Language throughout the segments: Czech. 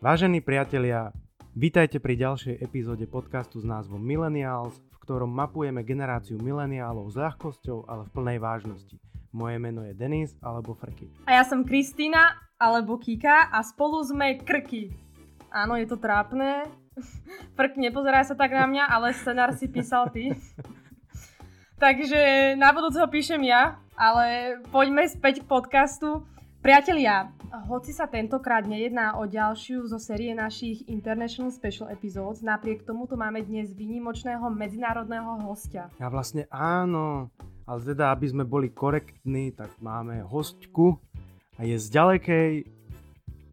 Vážení priatelia, vítajte pri ďalšej epizóde podcastu s názvom Millennials, v ktorom mapujeme generáciu mileniálov s ľahkosťou, ale v plnej vážnosti. Moje meno je Denis alebo Frky. A ja som Kristýna alebo Kika a spolu sme Krky. Áno, je to trápne. Frk, nepozeraj sa tak na mňa, ale scenár si písal ty. Takže na budúceho píšem ja, ale poďme späť k podcastu. Priatelia, hoci sa tentokrát nejedná o ďalšiu zo série našich International Special Episodes, napriek tomu tu máme dnes výnimočného medzinárodného hostia. Ja vlastne áno, ale teda, aby sme boli korektní, tak máme hostku a je z ďalekej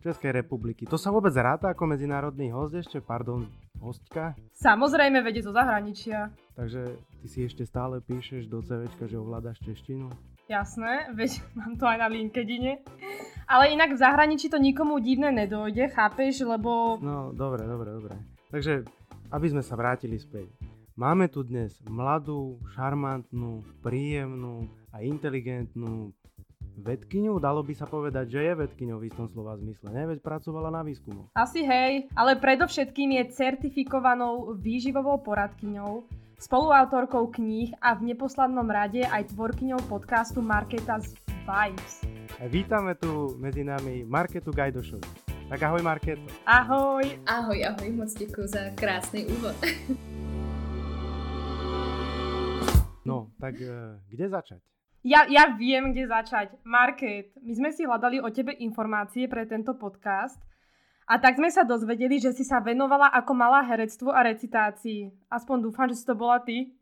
Českej republiky. To sa vôbec ráta ako medzinárodný host ešte? Pardon, hostka? Samozrejme, vedie zo zahraničia. Takže ty si ešte stále píšeš do CVčka, že ovládaš češtinu? Jasné, veď mám to aj na LinkedIne. Ale inak v zahraničí to nikomu divné nedojde, chápeš, lebo... No, dobre, dobre, dobre. Takže, aby sme sa vrátili späť. Máme tu dnes mladú, šarmantnú, príjemnú a inteligentnú vedkyňu, dalo by sa povedať, že je vedkyňou v istom slova zmysle, ne? Veď pracovala na výskumu. Asi hej, ale predovšetkým je certifikovanou výživovou poradkyňou, spoluautorkou kníh a v neposlednom rade aj tvorkyňou podcastu Marketas Vibes. Vítame tu medzi nami Marketu Gajdošovi. Tak ahoj Marketo. Ahoj. Ahoj, ahoj, moc děkuji za krásný úvod. no, tak eh, kde začať? Ja, ja viem, kde začať. Market, my sme si hľadali o tebe informácie pre tento podcast a tak sme sa dozvedeli, že si sa venovala ako malá herectvu a recitácii. Aspoň dúfam, že si to bola ty.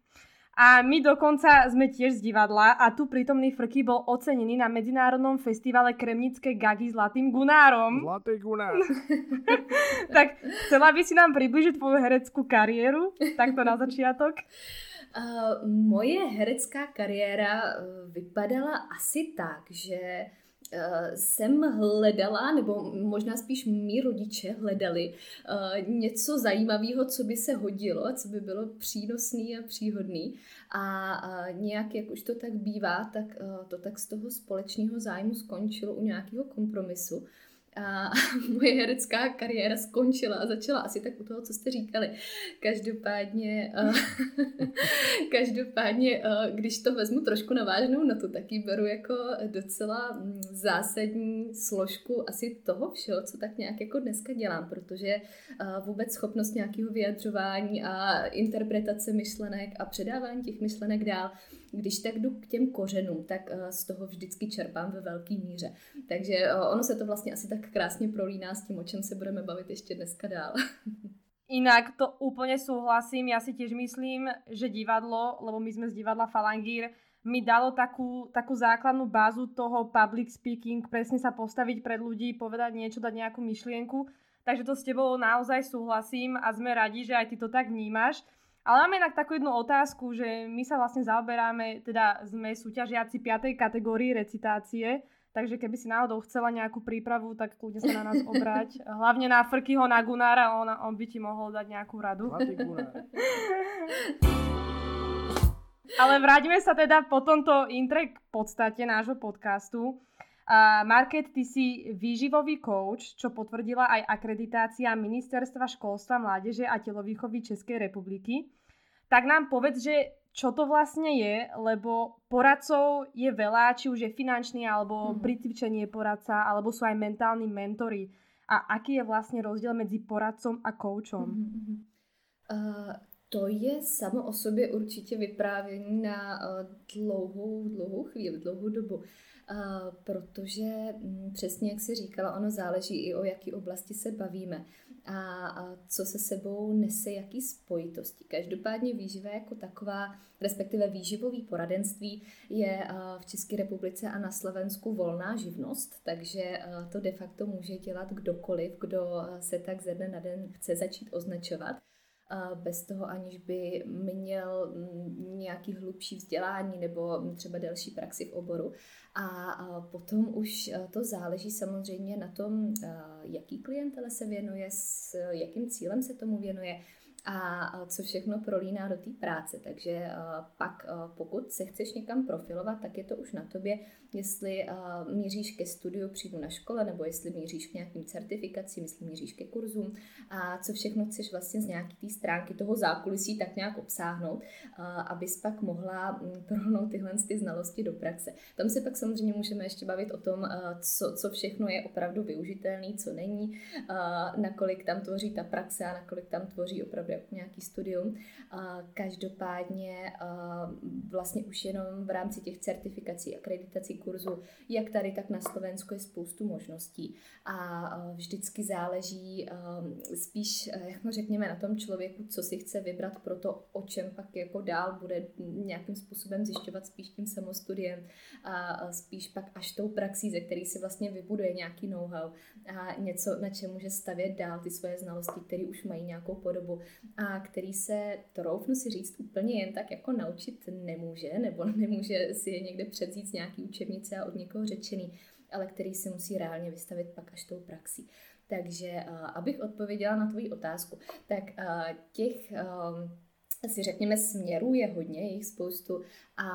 A my dokonca sme tiež z divadla a tu prítomný Frky bol ocenený na Medzinárodnom festivale Kremnické gagy Zlatým Gunárom. Zlatý Gunár. tak chcela by si nám približiť tvoju hereckú kariéru? Takto na začiatok. Uh, moje herecká kariéra vypadala asi tak, že Eh, jsem hledala, nebo možná spíš mý rodiče hledali eh, něco zajímavého, co by se hodilo, co by bylo přínosný a příhodný. A nějak, jak už to tak bývá, tak eh, to tak z toho společného zájmu skončilo u nějakého kompromisu a moje herecká kariéra skončila a začala asi tak u toho, co jste říkali. Každopádně, každopádně když to vezmu trošku na vážnou notu, tak ji beru jako docela mm, zásadní složku asi toho všeho, co tak nějak jako dneska dělám, protože vůbec schopnost nějakého vyjadřování a interpretace myšlenek a předávání těch myšlenek dál když tak jdu k těm kořenům, tak eh, z toho vždycky čerpám ve velké míře. Takže eh, ono se to vlastně asi tak krásně prolíná s tím, o čem se budeme bavit ještě dneska dál. Inak to úplne súhlasím, ja si tiež myslím, že divadlo, lebo my sme z divadla Falangír, mi dalo takú, takú základnú bázu toho public speaking, presne sa postaviť pred ľudí, povedať niečo, dať nejakú myšlienku. Takže to s tebou naozaj súhlasím a sme radi, že aj ty to tak vnímaš. Ale máme inak takú jednu otázku, že my sa vlastne zaoberáme, teda sme súťažiaci 5. kategórii recitácie, takže keby si náhodou chcela nejakú prípravu, tak kľudne sa na nás obrať. Hlavne na Frkyho, na Gunára, on, on by ti mohol dať nejakú radu. Ale vráťme sa teda po tomto intre k podstate nášho podcastu. Uh, Market, ty si výživový coach, čo potvrdila aj akreditácia Ministerstva školstva, mládeže a telovýchovy Českej republiky. Tak nám povedz, že čo to vlastne je, lebo poradcov je veľa, či už je finančný, alebo mm. pri cvičení je poradca, alebo sú aj mentálni mentory. A aký je vlastne rozdiel medzi poradcom a koučom? Mm-hmm. Uh, to je samo o sobě určitě vyprávění na uh, dlouhou, dlouhou chvíli, dlouhou dobu. Protože mm, přesně jak si říkala, ono záleží i o jaký oblasti se bavíme a, co se sebou nese jaký spojitosti. Každopádně výživa jako taková, respektive výživový poradenství je v České republice a na Slovensku volná živnost, takže to de facto může dělat kdokoliv, kdo se tak ze dne na den chce začít označovat bez toho, aniž by měl mm, nějaký hlubší vzdělání nebo třeba delší praxi v oboru. A potom už to záleží samozřejmě na tom, jaký klientele se věnuje, s jakým cílem se tomu věnuje a co všechno prolíná do té práce. Takže pak pokud se chceš někam profilovat, tak je to už na tobě, jestli míříš ke studiu přímo na škole, nebo jestli míříš k nějakým certifikacím, jestli míříš ke kurzům a co všechno chceš vlastně z nějaký té stránky toho zákulisí tak nějak obsáhnout, abys pak mohla mm, prohnout tyhle ty znalosti do praxe. Tam se pak samozřejmě můžeme ještě bavit o tom, co, co všechno je opravdu využitelný, co není, nakolik tam tvoří ta praxe a nakolik tam tvoří opravdu nějaký studium. Každopádně vlastně už jenom v rámci těch certifikací, akreditací kurzu, jak tady, tak na Slovensku je spoustu možností a vždycky záleží spíš, jak řekněme, na tom člověku, co si chce vybrat pro to, o čem pak jako dál bude nějakým způsobem zjišťovat spíš tím samostudiem a spíš pak až tou praxí, ze který si vlastně vybuduje nějaký know-how a něco, na čem může stavět dál ty svoje znalosti, které už mají nějakou podobu a který se, troufnu si říct, úplně jen tak jako naučit nemůže, nebo nemůže si je někde předzít z nějaký učebnice a od někoho řečený, ale který si musí reálně vystavit pak až tou praxí. Takže abych odpověděla na tvoji otázku, tak těch asi řekněme směrů je hodně, je jich spoustu a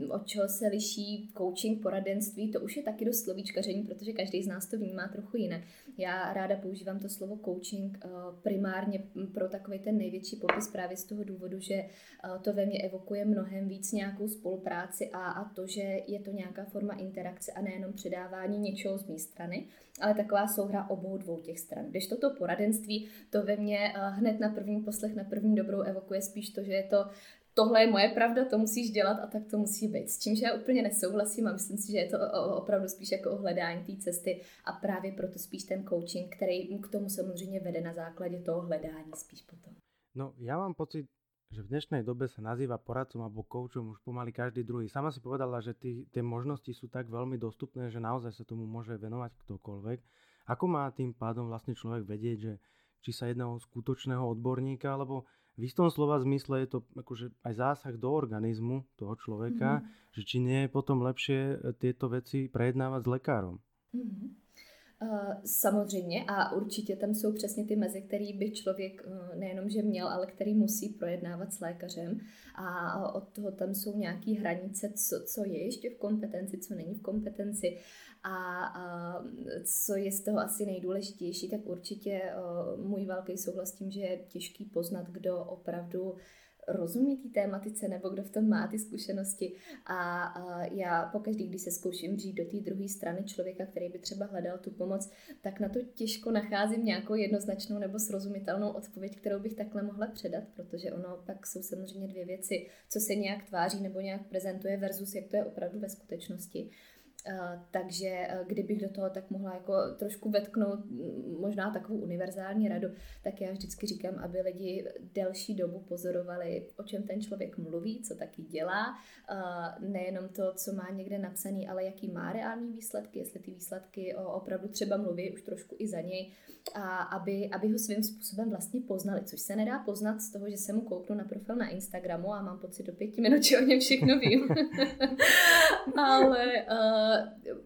uh, od čeho se liší coaching, poradenství, to už je taky dost slovíčkaření, protože každý z nás to vnímá trochu jinak. Já ráda používám to slovo coaching uh, primárně pro takový ten největší popis právě z toho důvodu, že uh, to ve mně evokuje mnohem víc nějakou spolupráci a, a to, že je to nějaká forma interakce a nejenom předávání něčeho z mé strany, ale taková souhra obou dvou těch stran. Když toto poradenství, to ve mně hned na první poslech, na první dobrou evokuje spíš to, že je to tohle je moje pravda, to musíš dělat a tak to musí být. S čímž já úplně nesouhlasím a myslím si, že je to opravdu spíš jako ohledání té cesty a právě proto spíš ten coaching, který k tomu samozřejmě vede na základě toho hledání spíš potom. No, já mám pocit, že v dnešnej dobe sa nazýva poradcom alebo koučom už pomaly každý druhý. Sama si povedala, že tie možnosti sú tak veľmi dostupné, že naozaj sa tomu môže venovať ktokoľvek. Ako má tým pádom vlastne človek vedieť, že či sa jedná o skutočného odborníka, alebo v istom slova zmysle je to akože aj zásah do organizmu toho človeka, mm-hmm. že či nie je potom lepšie e, tieto veci prejednávať s lekárom. Mm-hmm. Uh, samozřejmě a určitě tam jsou přesně ty meze, který by člověk uh, nejenom, že měl, ale který musí projednávat s lékařem. A od toho tam jsou nějaké hranice, co, co je ještě v kompetenci, co není v kompetenci. A, a co je z toho asi nejdůležitější, tak určitě uh, můj velký souhlas tím, že je těžký poznat, kdo opravdu rozumí té tématice nebo kdo v tom má ty zkušenosti. A, a já pokaždý, když se zkouším žít do té druhé strany člověka, který by třeba hledal tu pomoc, tak na to těžko nacházím nějakou jednoznačnou nebo srozumitelnou odpověď, kterou bych takhle mohla předat, protože ono pak jsou samozřejmě dvě věci, co se nějak tváří nebo nějak prezentuje versus jak to je opravdu ve skutečnosti. Uh, takže uh, kdybych do toho tak mohla jako trošku vetknout možná takovou univerzální radu, tak já vždycky říkám, aby lidi delší dobu pozorovali, o čem ten člověk mluví, co taky dělá, uh, nejenom to, co má někde napsaný, ale jaký má reální výsledky, jestli ty výsledky opravdu třeba mluví už trošku i za něj, a aby, aby ho svým způsobem vlastně poznali, což se nedá poznat z toho, že se mu kouknu na profil na Instagramu a mám pocit do pěti minut, že o něm všechno vím. ale uh,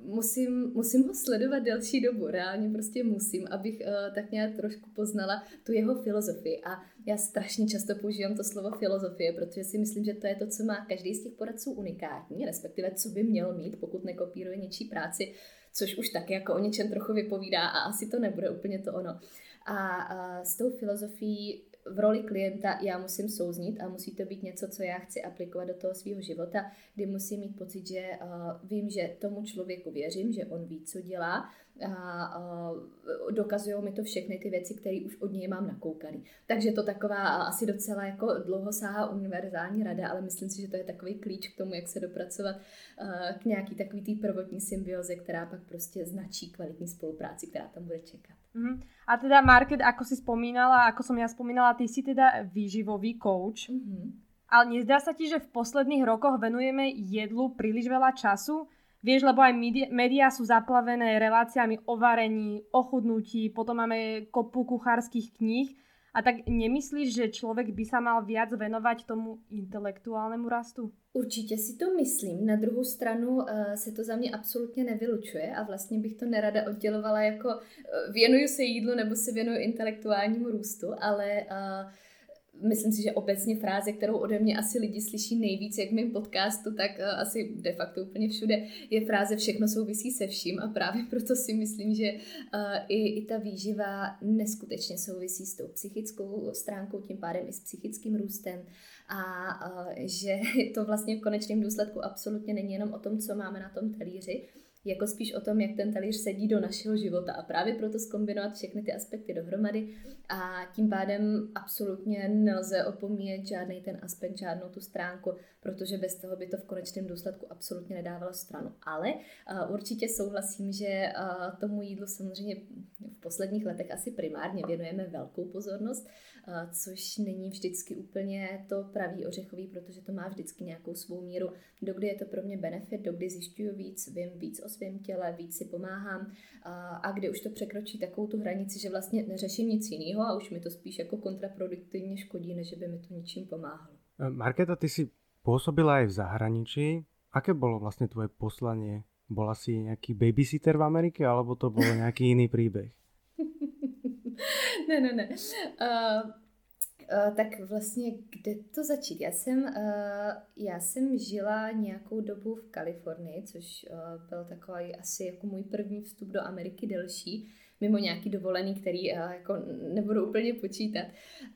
musím, musím ho sledovat delší dobu, reálně prostě musím, abych uh, tak nějak trošku poznala tu jeho filozofii. A já strašně často používám to slovo filozofie, protože si myslím, že to je to, co má každý z těch poradců unikátní, respektive co by měl mít, pokud nekopíruje něčí práci, což už taky jako o něčem trochu vypovídá a asi to nebude úplně to ono. A, a s tou filozofií v roli klienta já musím souznit a musí to být něco, co já chci aplikovat do toho svého života, kdy musím mít pocit, že uh, vím, že tomu člověku věřím, že on ví, co dělá a uh, dokazují mi to všechny ty věci, které už od něj mám nakoukaný. Takže to taková asi docela jako dlouho sáhá univerzální rada, ale myslím si, že to je takový klíč k tomu, jak se dopracovat k nějaký takový té prvotní symbioze, která pak prostě značí kvalitní spolupráci, která tam bude čekat. Mm-hmm. A teda Market, ako si spomínala, ako som ja spomínala, ty si teda výživový coach. Mm-hmm. Ale nezdá sa ti, že v posledných rokoch venujeme jedlu príliš veľa času? Vieš, lebo aj médiá sú zaplavené reláciami o varení, o chudnutí, potom máme kopu kuchárskych kníh a tak nemyslíš, že člověk by sa mal viac venovať tomu intelektuálnemu rastu? Určitě si to myslím. Na druhou stranu uh, se to za mě absolutně nevylučuje a vlastně bych to nerada oddělovala jako uh, věnuju se jídlu nebo se věnuju intelektuálnímu růstu, ale uh, myslím si, že obecně fráze, kterou ode mě asi lidi slyší nejvíc, jak v mém podcastu, tak uh, asi de facto úplně všude, je fráze všechno souvisí se vším a právě proto si myslím, že uh, i, i ta výživa neskutečně souvisí s tou psychickou stránkou, tím pádem i s psychickým růstem. A uh, že to vlastně v konečném důsledku absolutně není jenom o tom, co máme na tom talíři, jako spíš o tom, jak ten talíř sedí do našeho života. A právě proto skombinovat všechny ty aspekty dohromady. A tím pádem absolutně nelze opomíjet žádný ten aspekt, žádnou tu stránku, protože bez toho by to v konečném důsledku absolutně nedávalo stranu. Ale uh, určitě souhlasím, že uh, tomu jídlu samozřejmě v posledních letech asi primárně věnujeme velkou pozornost, uh, což není vždycky úplně to pravý ořechový, protože to má vždycky nějakou svou míru, dokdy je to pro mě benefit, dokdy zjišťuju víc, vím víc o svém těle, víc si pomáhám a, a kdy už to překročí takovou tu hranici, že vlastně neřeším nic jiného a už mi to spíš jako kontraproduktivně škodí, než by mi to ničím pomáhalo. Marketa, ty si pôsobila aj v zahraničí. Aké bolo vlastne tvoje poslanie? Bola si nejaký babysitter v Amerike, alebo to bol nejaký iný príbeh? ne, ne, ne. Uh, Uh, tak vlastně kde to začít? Já jsem, uh, já jsem žila nějakou dobu v Kalifornii, což uh, byl takový asi jako můj první vstup do Ameriky delší mimo nějaký dovolený, který uh, jako nebudu úplně počítat.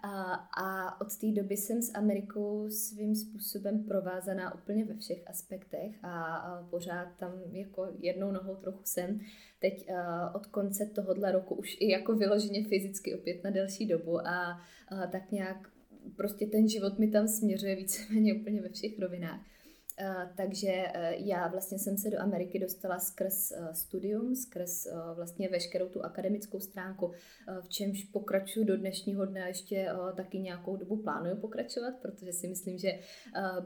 A, a od té doby jsem s Amerikou svým způsobem provázaná úplně ve všech aspektech a, a pořád tam jako jednou nohou trochu jsem. Teď uh, od konce tohohle roku už i jako vyloženě fyzicky opět na delší dobu a uh, tak nějak prostě ten život mi tam směřuje víceméně úplně ve všech rovinách. Takže eh, já vlastně jsem se do Ameriky dostala skrz eh, studium, skrz vlastně veškerou tu akademickou stránku, v čemž pokračuju do dnešního dne ještě taky nějakou dobu plánuju pokračovat, protože si myslím, že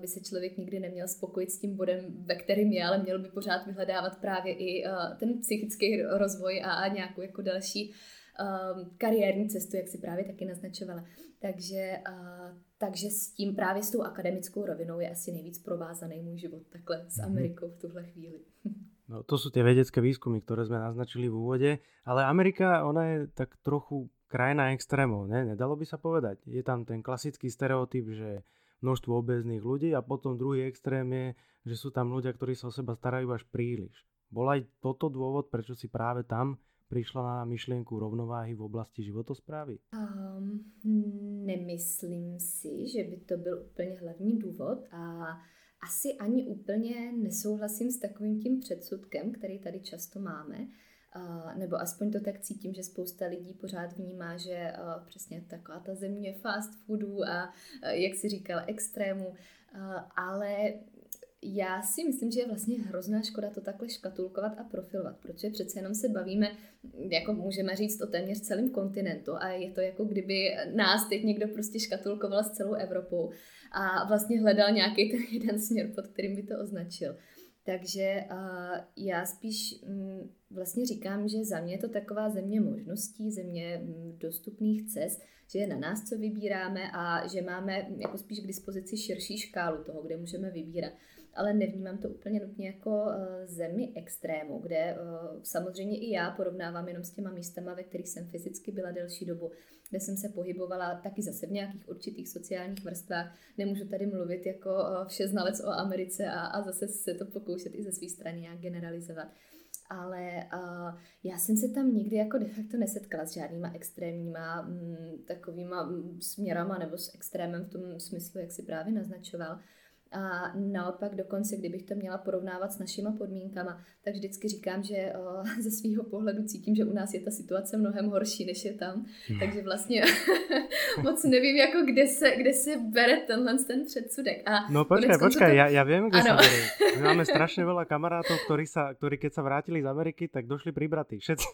by se člověk nikdy neměl spokojit s tím bodem, ve kterým je, ale měl by pořád vyhledávat právě i ten psychický rozvoj a nějakou jako další kariérní cestu, jak si právě taky naznačovala. Takže takže s tím právě s tou akademickou rovinou je asi nejvíc provázaný můj život takhle s mhm. Amerikou v tuhle chvíli. No, to sú tie vedecké výskumy, ktoré sme naznačili v úvode, ale Amerika, ona je tak trochu krajina extrémov, ne? Nedalo by sa povedať. Je tam ten klasický stereotyp, že množstvo obezných ľudí a potom druhý extrém je, že sú tam ľudia, ktorí sa o seba starajú až príliš. Bol aj toto dôvod, prečo si práve tam přišla na myšlenku rovnováhy v oblasti životosprávy? Um, nemyslím si, že by to byl úplně hlavní důvod a asi ani úplně nesouhlasím s takovým tím předsudkem, který tady často máme. Uh, nebo aspoň to tak cítím, že spousta lidí pořád vnímá, že uh, přesně taková ta země fast foodů a uh, jak si říkal, extrému, ale já si myslím, že je vlastně hrozná škoda to takhle škatulkovat a profilovat, protože přece jenom se bavíme, jako můžeme říct o téměř celém kontinentu a je to jako kdyby nás teď někdo prostě škatulkoval s celou Evropou a vlastně hledal nějaký ten jeden směr, pod kterým by to označil. Takže uh, já spíš um, vlastně říkám, že za mě je to taková země možností, země um, dostupných cest, že je na nás, co vybíráme a že máme jako spíš k dispozici širší škálu toho, kde můžeme vybírat ale nevnímám to úplně nutně jako eh, zemi extrému, kde eh, samozřejmě i já porovnávám jenom s těma místama, ve kterých jsem fyzicky byla delší dobu, kde jsem se pohybovala taky zase v nějakých určitých sociálních vrstvách. Nemůžu tady mluvit jako eh, všeznalec o Americe a, a zase se to pokoušet i ze své strany nějak generalizovat ale uh, já jsem se tam nikdy jako de facto nesetkala s žádnýma extrémníma mm, takovýma mm, směrama nebo s extrémem v tom smyslu, jak si právě naznačoval. A naopak dokonce, kdybych to měla porovnávat s našima podmínkama, tak vždycky říkám, že ze svého pohledu cítím, že u nás je ta situace mnohem horší, než je tam. Hmm. Takže vlastně moc nevím, jako kde se, kde se bere tenhle ten předsudek. A no počkej, počkej, to... já, já vím, kde ano. se bere. My máme strašně veľa kamarátov, ktorí, sa, ktorí keď sa vrátili z Ameriky, tak došli pribraty. Všetci.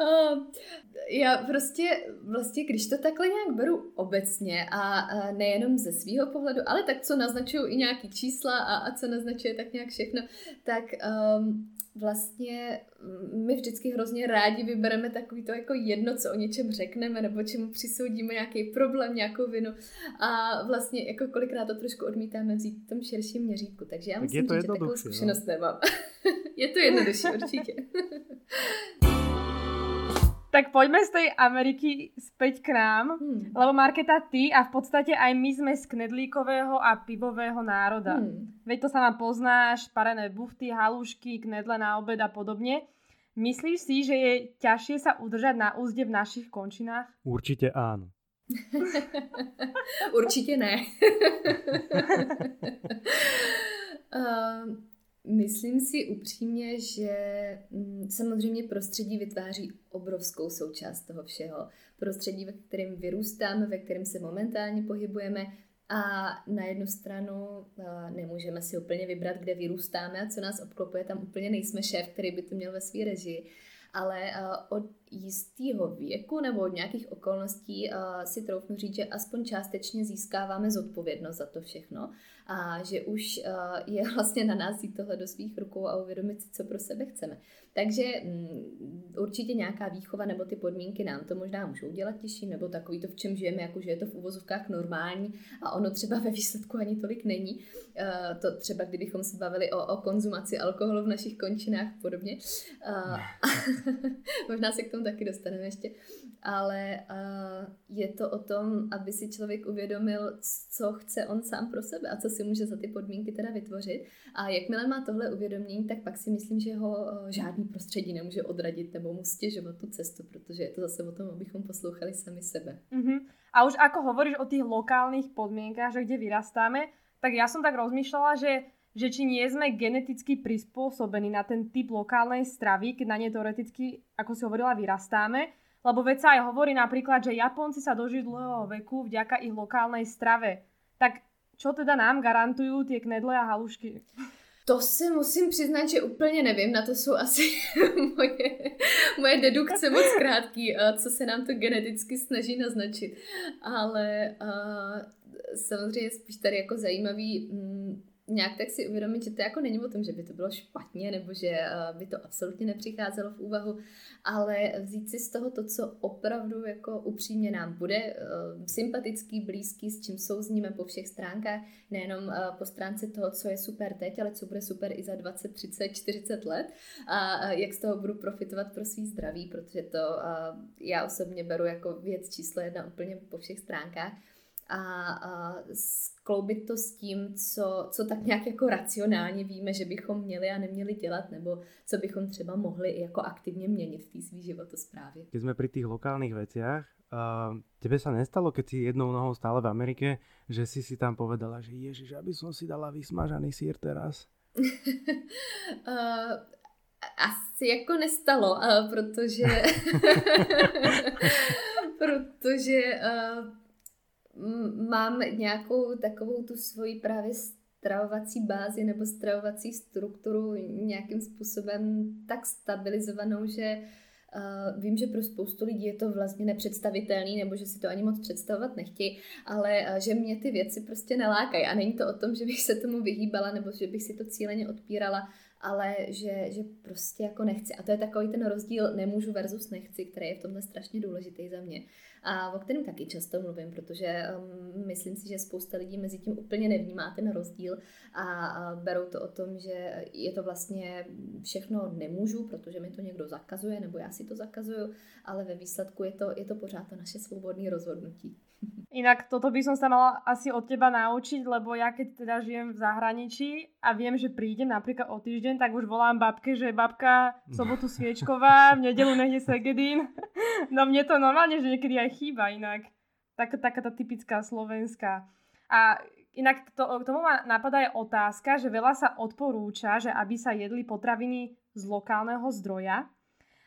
Uh, já prostě, vlastně, když to takhle nějak beru obecně a uh, nejenom ze svého pohledu, ale tak, co naznačují i nějaký čísla a, a co naznačuje tak nějak všechno, tak um, vlastně my vždycky hrozně rádi vybereme takový to jako jedno, co o něčem řekneme, nebo čemu přisoudíme nějaký problém, nějakou vinu a vlastně jako kolikrát to trošku odmítáme vzít v tom širším měřítku, takže já myslím, že takovou no. zkušenost no? nemám. je to jednodušší určitě. Tak poďme z tej Ameriky späť k nám, hmm. lebo Marketa, ty a v podstate aj my sme z knedlíkového a pivového národa. Hmm. Veď to sa vám poznáš, parené bufty, halušky, knedle na obed a podobne. Myslíš si, že je ťažšie sa udržať na úzde v našich končinách? Určite áno. Určite ne. uh, Myslím si upřímně, že mm, samozřejmě prostředí vytváří obrovskou součást toho všeho. Prostředí, ve kterém vyrůstáme, ve kterém se momentálně pohybujeme a na jednu stranu nemůžeme si úplně vybrat, kde vyrůstáme a co nás obklopuje, tam úplně nejsme šéf, který by to měl ve své režii. Ale od jistého věku nebo od nějakých okolností si troufnu říct, že aspoň částečně získáváme zodpovědnost za to všechno a že už je vlastně na nás jít tohle do svých rukou a uvědomit si, co pro sebe chceme. Takže mm, určitě nějaká výchova nebo ty podmínky nám to možná můžou dělat těžší, nebo takový to, v čem žijeme, jako že je to v uvozovkách normální a ono třeba ve výsledku ani tolik není. To třeba, kdybychom se bavili o, o konzumaci alkoholu v našich končinách a podobně. možná se k tomu taky dostaneme ještě. Ale je to o tom, aby si člověk uvědomil, co chce on sám pro sebe a co si může za ty podmínky teda vytvořit. A jakmile má tohle uvědomění, tak pak si myslím, že ho žádný prostředí nemůže odradit nebo mu stěžovat tu cestu, protože je to zase o tom, abychom poslouchali sami sebe. Mm-hmm. A už ako hovoríš o těch lokálních podmínkách, že kde vyrastáme, tak já jsem tak rozmýšlela, že že či nie sme geneticky prispôsobení na ten typ lokálnej stravy, keď na ne teoreticky, ako si hovorila, vyrastáme. Lebo veď sa aj hovorí napríklad, že Japonci sa dožijú dlhého veku vďaka ich lokálnej strave. Tak čo teda nám garantujú tie knedle a halušky? To si musím přiznat, že úplně nevím, na to jsou asi moje, moje dedukce moc krátký, co se nám to geneticky snaží naznačit. Ale uh, samozřejmě spíš tady jako zajímavý, mm, nějak tak si uvědomit, že to jako není o tom, že by to bylo špatně nebo že eh, by to absolutně nepřicházelo v úvahu, ale vzít si z toho to, co opravdu jako upřímně nám bude eh, sympatický, blízký, s čím souzníme po všech stránkách, nejenom eh, po stránce toho, co je super teď, ale co bude super i za 20, 30, 40 let a jak z toho budu profitovat pro svý zdraví, protože to já osobně beru jako věc číslo jedna úplně po všech stránkách a, a skloubit to s tím, co, co tak nějak jako racionálně víme, že bychom měli a neměli dělat, nebo co bychom třeba mohli i jako aktivně měnit v té svý životosprávě. Když jsme při těch lokálních věcech, uh, tebe sa nestalo, keď si jednou nohou stále v Amerike, že si si tam povedala, že ježiš, aby som si dala vysmažaný sír teraz? uh, asi jako nestalo, uh, protože protože uh, mám nějakou takovou tu svoji právě stravovací bázi nebo stravovací strukturu nějakým způsobem tak stabilizovanou, že Uh, vím, že pro spoustu lidí je to vlastně nepředstavitelný, nebo že si to ani moc představovat nechtějí, ale uh, že mě ty věci prostě nelákají. A není to o tom, že bych se tomu vyhýbala, nebo že bych si to cíleně odpírala, ale že, že prostě jako nechci. A to je takový ten rozdíl nemůžu versus nechci, který je v tomhle strašně důležitý za mě a o kterém taky často mluvím, protože um, myslím si, že spousta lidí mezi tím úplně nevnímá ten rozdíl a, a berou to o tom, že je to vlastně všechno nemůžu, protože mi to někdo zakazuje, nebo já si to zakazuju, ale ve výsledku je to, je to pořád to naše svobodné rozhodnutí. Inak toto by som sa mala asi od teba naučiť, lebo ja keď teda žijem v zahraničí a viem, že prídem napríklad o týždeň, tak už volám babke, že babka v sobotu Sviečková, v nedelu nehde Segedín. No mne to normálne, že niekedy aj chýba inak. Tak, taká tá typická slovenská. A inak to, k tomu ma napadá aj otázka, že veľa sa odporúča, že aby sa jedli potraviny z lokálneho zdroja,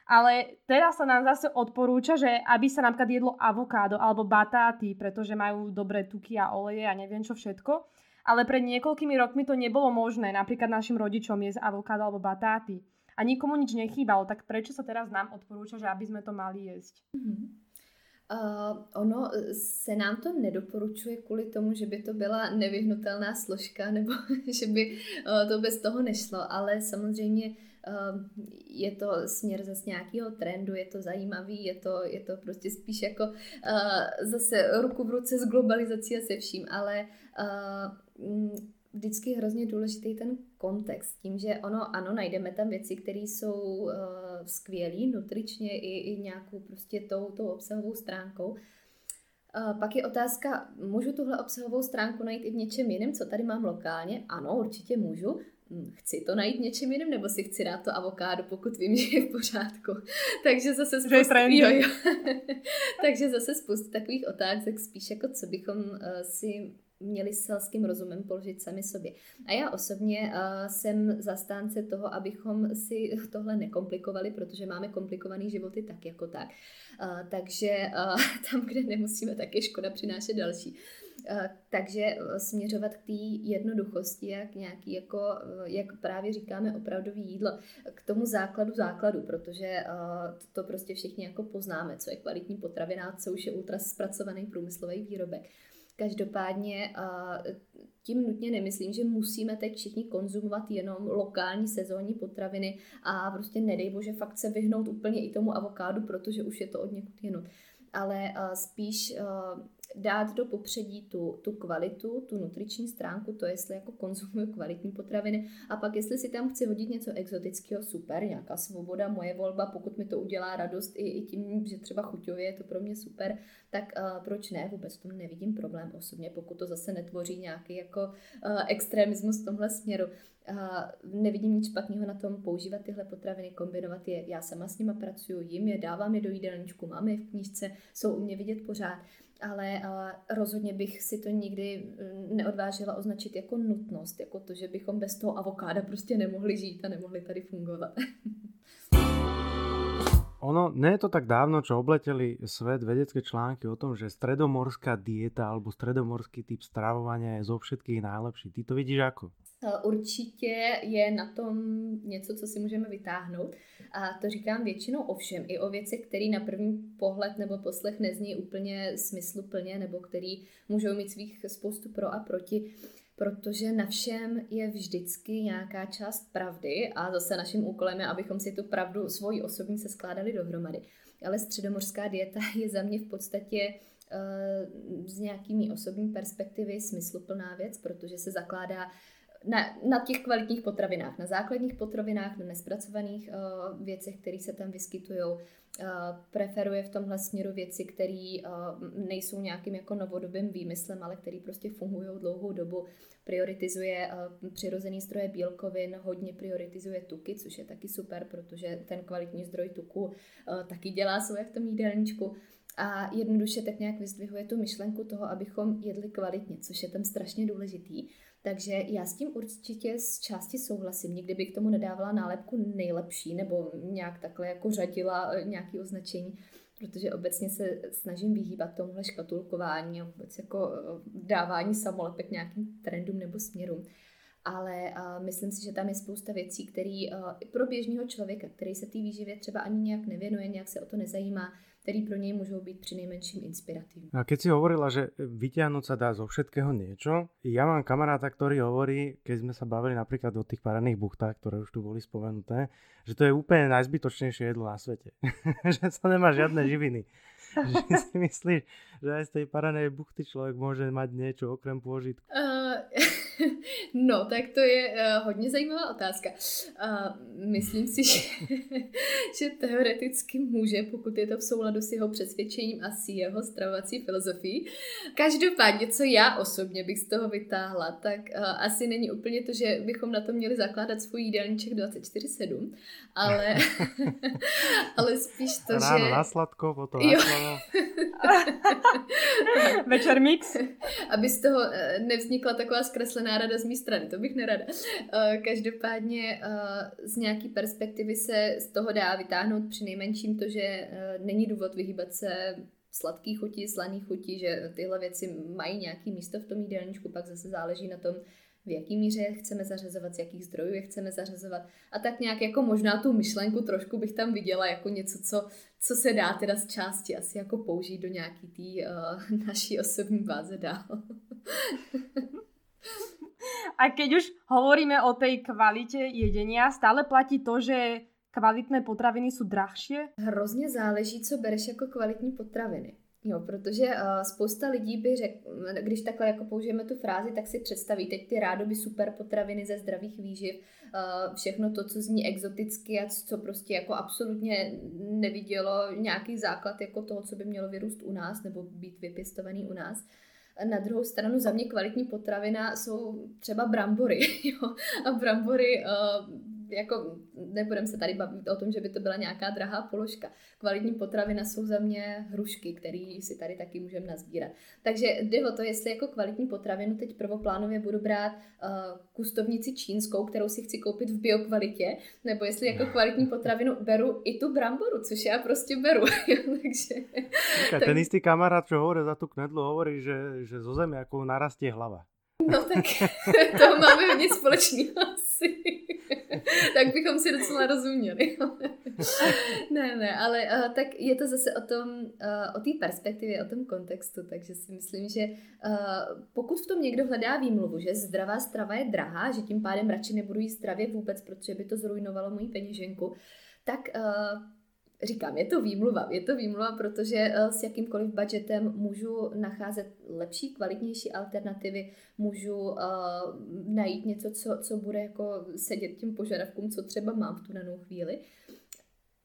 ale teraz sa nám zase odporúča, že aby sa napríklad jedlo avokádo alebo batáty, pretože majú dobré tuky a oleje a neviem čo všetko. Ale pred niekoľkými rokmi to nebolo možné, napríklad našim rodičom jesť avokádo alebo batáty. a nikomu nič nechýbalo, tak prečo sa teraz nám odporúča, že aby sme to mali jesť? Mm-hmm. Uh, ono se nám to nedoporučuje kvůli tomu, že by to byla nevyhnutelná složka nebo že by uh, to bez toho nešlo, ale samozřejmě je to směr zase nějakého trendu, je to zajímavý, je to, je to prostě spíš jako uh, zase ruku v ruce s globalizací a se vším, ale uh, vždycky hrozně důležitý ten kontext. Tím, že ono, ano, najdeme tam věci, které jsou uh, skvělé, nutričně i, i nějakou prostě tou, tou obsahovou stránkou. Uh, pak je otázka, můžu tuhle obsahovou stránku najít i v něčem jiném, co tady mám lokálně? Ano, určitě můžu. Hm, chci to najít něčem jiným, nebo si chci dát to avokádo, pokud vím, že je v pořádku. Takže zase spoustu, jo, jo. Takže zase spoustu takových otázek, spíš jako co bychom uh, si měli s selským rozumem položit sami sobě. A já osobně uh, jsem zastánce toho, abychom si tohle nekomplikovali, protože máme komplikovaný životy tak jako tak. Uh, takže uh, tam, kde nemusíme, tak je škoda přinášet další. Uh, takže směřovat k té jednoduchosti, jak nějaký, jako, jak právě říkáme, opravdový jídlo, k tomu základu základu, protože to prostě všichni jako poznáme, co je kvalitní potravina, co už je ultra zpracovaný průmyslový výrobek. Každopádně tím nutně nemyslím, že musíme teď všichni konzumovat jenom lokální sezónní potraviny a prostě nedej bože fakt se vyhnout úplně i tomu avokádu, protože už je to od někud jinut. Ale spíš dát do popředí tu, tu kvalitu, tu nutriční stránku, to jestli jako konzumuju kvalitní potraviny a pak jestli si tam chci hodit něco exotického, super, nějaká svoboda, moje volba, pokud mi to udělá radost i, i tím, že třeba chuťově je to pro mě super, tak uh, proč ne, vůbec v tom nevidím problém osobně, pokud to zase netvoří nějaký jako uh, extremismus v tomhle směru. Uh, nevidím nic špatného na tom používat tyhle potraviny, kombinovat je. Já sama s nima pracuji, jim je, dávám je do jídelníčku, mám je v knížce, jsou u mě vidět pořád ale uh, rozhodně bych si to nikdy mm, neodvážila označit jako nutnost, jako to, že bychom bez toho avokáda prostě nemohli žít a nemohli tady fungovat. Ono, nie je to tak dávno, čo obleteli svet vedecké články o tom, že stredomorská dieta alebo stredomorský typ stravovania je zo všetkých najlepší. Ty to vidíš ako? Určitě je na tom něco, co si můžeme vytáhnout. A to říkám většinou ovšem i o věcech, které na první pohled nebo poslech nezní úplně smysluplně, nebo který můžou mít svých spoustu pro a proti protože na všem je vždycky nějaká část pravdy a zase naším úkolem je, abychom si tu pravdu svoji osobní se skládali dohromady. Ale středomorská dieta je za mě v podstatě uh, z nějakými osobní perspektivy smysluplná věc, protože se zakládá na, na těch kvalitních potravinách, na základních potravinách, na nespracovaných uh, věcech, které se tam vyskytují. Uh, preferuje v tomhle směru věci, které uh, nejsou nějakým jako novodobým výmyslem, ale které prostě fungují dlouhou dobu. Prioritizuje uh, přirozený zdroje bílkovin, hodně prioritizuje tuky, což je taky super, protože ten kvalitní zdroj tuku uh, taky dělá svoje v tom jídelníčku a jednoduše tak nějak vyzdvihuje tu myšlenku toho, abychom jedli kvalitně, což je tam strašně důležitý. Takže já s tím určitě z části souhlasím. Nikdy bych k tomu nedávala nálepku nejlepší nebo nějak takhle jako řadila eh, nějaké označení, protože obecně se snažím vyhýbat tomuhle škatulkování a vůbec jako eh, dávání samolepek nějakým trendům nebo směrům. Ale uh, myslím si, že tam je spousta věcí, které uh, pro běžného člověka, který se té výživě třeba ani nějak nevěnuje, nějak se o to nezajímá, ktorý pro něj můžou být při nejmenším inspiratívne. A keď si hovorila, že vyťahnuť sa dá zo všetkého niečo, ja mám kamaráta, ktorý hovorí, keď sme sa bavili napríklad o tých paraných buchtách, ktoré už tu boli spomenuté, že to je úplne najzbytočnejšie jedlo na svete. že sa nemá žiadne živiny. že si myslíš, že aj z tej paranej buchty človek môže mať niečo okrem pôžitku? Uh, no, tak to je uh, hodně zajímavá otázka. Uh, myslím si, že, že teoreticky může, pokud je to v souladu s jeho přesvědčením a s jeho stravovací filozofií. Každopádně, co já osobně bych z toho vytáhla, tak uh, asi není úplně to, že bychom na to měli zakládat svůj jídelníček 24-7, ale, ale spíš to, Ráno že... na sladko, potom na Večer mix. Aby z toho eh, nevznikla taková zkreslená rada z mé strany, to bych nerada. Eh, každopádně eh, z nějaký perspektivy se z toho dá vytáhnout při nejmenším to, že není důvod vyhýbat se sladký chuti, slaný chuti, že tyhle věci mají nějaký místo v tom jídelníčku, pak zase záleží na tom, v jaký míře je chceme zařazovat, z jakých zdrojů je chceme zařazovat. A tak nějak jako možná tu myšlenku trošku bych tam viděla jako něco, co, co se dá teda z části asi jako použít do nějaký té uh, naší osobní báze dál. A keď už hovoríme o tej kvalite jedenia, stále platí to, že kvalitné potraviny jsou drahšie? Hrozně záleží, co bereš jako kvalitní potraviny. Jo, protože uh, spousta lidí by řekl, když takhle jako použijeme tu frázi, tak si představí teď ty rádoby super potraviny ze zdravých výživ, uh, všechno to, co zní exoticky a co prostě jako absolutně nevidělo nějaký základ jako toho, co by mělo vyrůst u nás nebo být vypěstovaný u nás. Na druhou stranu za mě kvalitní potravina jsou třeba brambory. Jo? A brambory uh, jako nebudem se tady bavit o tom, že by to byla nějaká drahá položka. Kvalitní potravina jsou za mě hrušky, které si tady taky můžeme nazbírat. Takže jde o to, jestli jako kvalitní potravinu teď prvoplánově budu brát uh, kustovnici čínskou, kterou si chci koupit v biokvalitě, nebo jestli jako kvalitní potravinu beru i tu bramboru, což já prostě beru. Takže, tak, ten istý kamarád, čo hovorí za tu knedlu, hovorí, že, že zo zemi jako narastie hlava. No tak to máme hodně společného asi. tak bychom si docela rozuměli. ne, ne, ale uh, tak je to zase o tom, uh, o té perspektivě, o tom kontextu, takže si myslím, že uh, pokud v tom někdo hledá výmluvu, že zdravá strava je drahá, že tím pádem radši nebudu jíst zdravě vůbec, protože by to zrujnovalo moji peněženku, tak uh, říkám, je to výmluva. Je to výmluva, protože eh, s jakýmkoliv budgetem můžu nacházet lepší, kvalitnější alternativy, můžu uh, najít něco, co, co bude jako sedět těm požadavkům, co třeba mám v tu danou chvíli.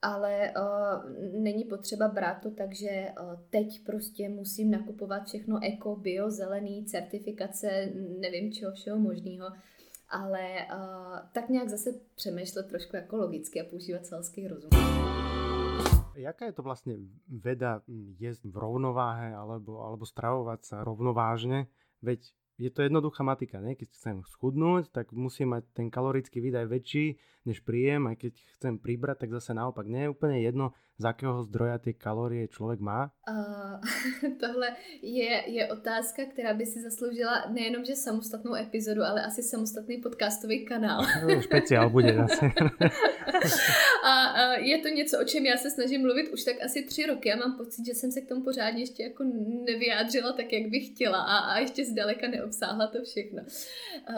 Ale uh, není potřeba brát to tak, že uh, teď prostě musím nakupovat všechno eko, bio, zelený, certifikace, nevím čeho všeho možného ale uh, tak nějak zase přemýšlet trošku jako logicky a používat selský rozum. Jaká je to vlastne veda hm, jesť v rovnováhe alebo, alebo stravovať sa rovnovážne? Veď je to jednoduchá matika, ne? Keď chcem schudnúť, tak musím mať ten kalorický výdaj väčší než príjem, aj keď chcem pribrať, tak zase naopak. Nie je úplne jedno, z jakého zdroja ty kalorie člověk má? Uh, tohle je, je otázka, která by si zasloužila nejenom, že samostatnou epizodu, ale asi samostatný podcastový kanál. No, speciál bude zase. a, a je to něco, o čem já se snažím mluvit už tak asi tři roky a mám pocit, že jsem se k tomu pořádně ještě jako nevyjádřila tak, jak bych chtěla a, a ještě zdaleka neobsáhla to všechno. Uh,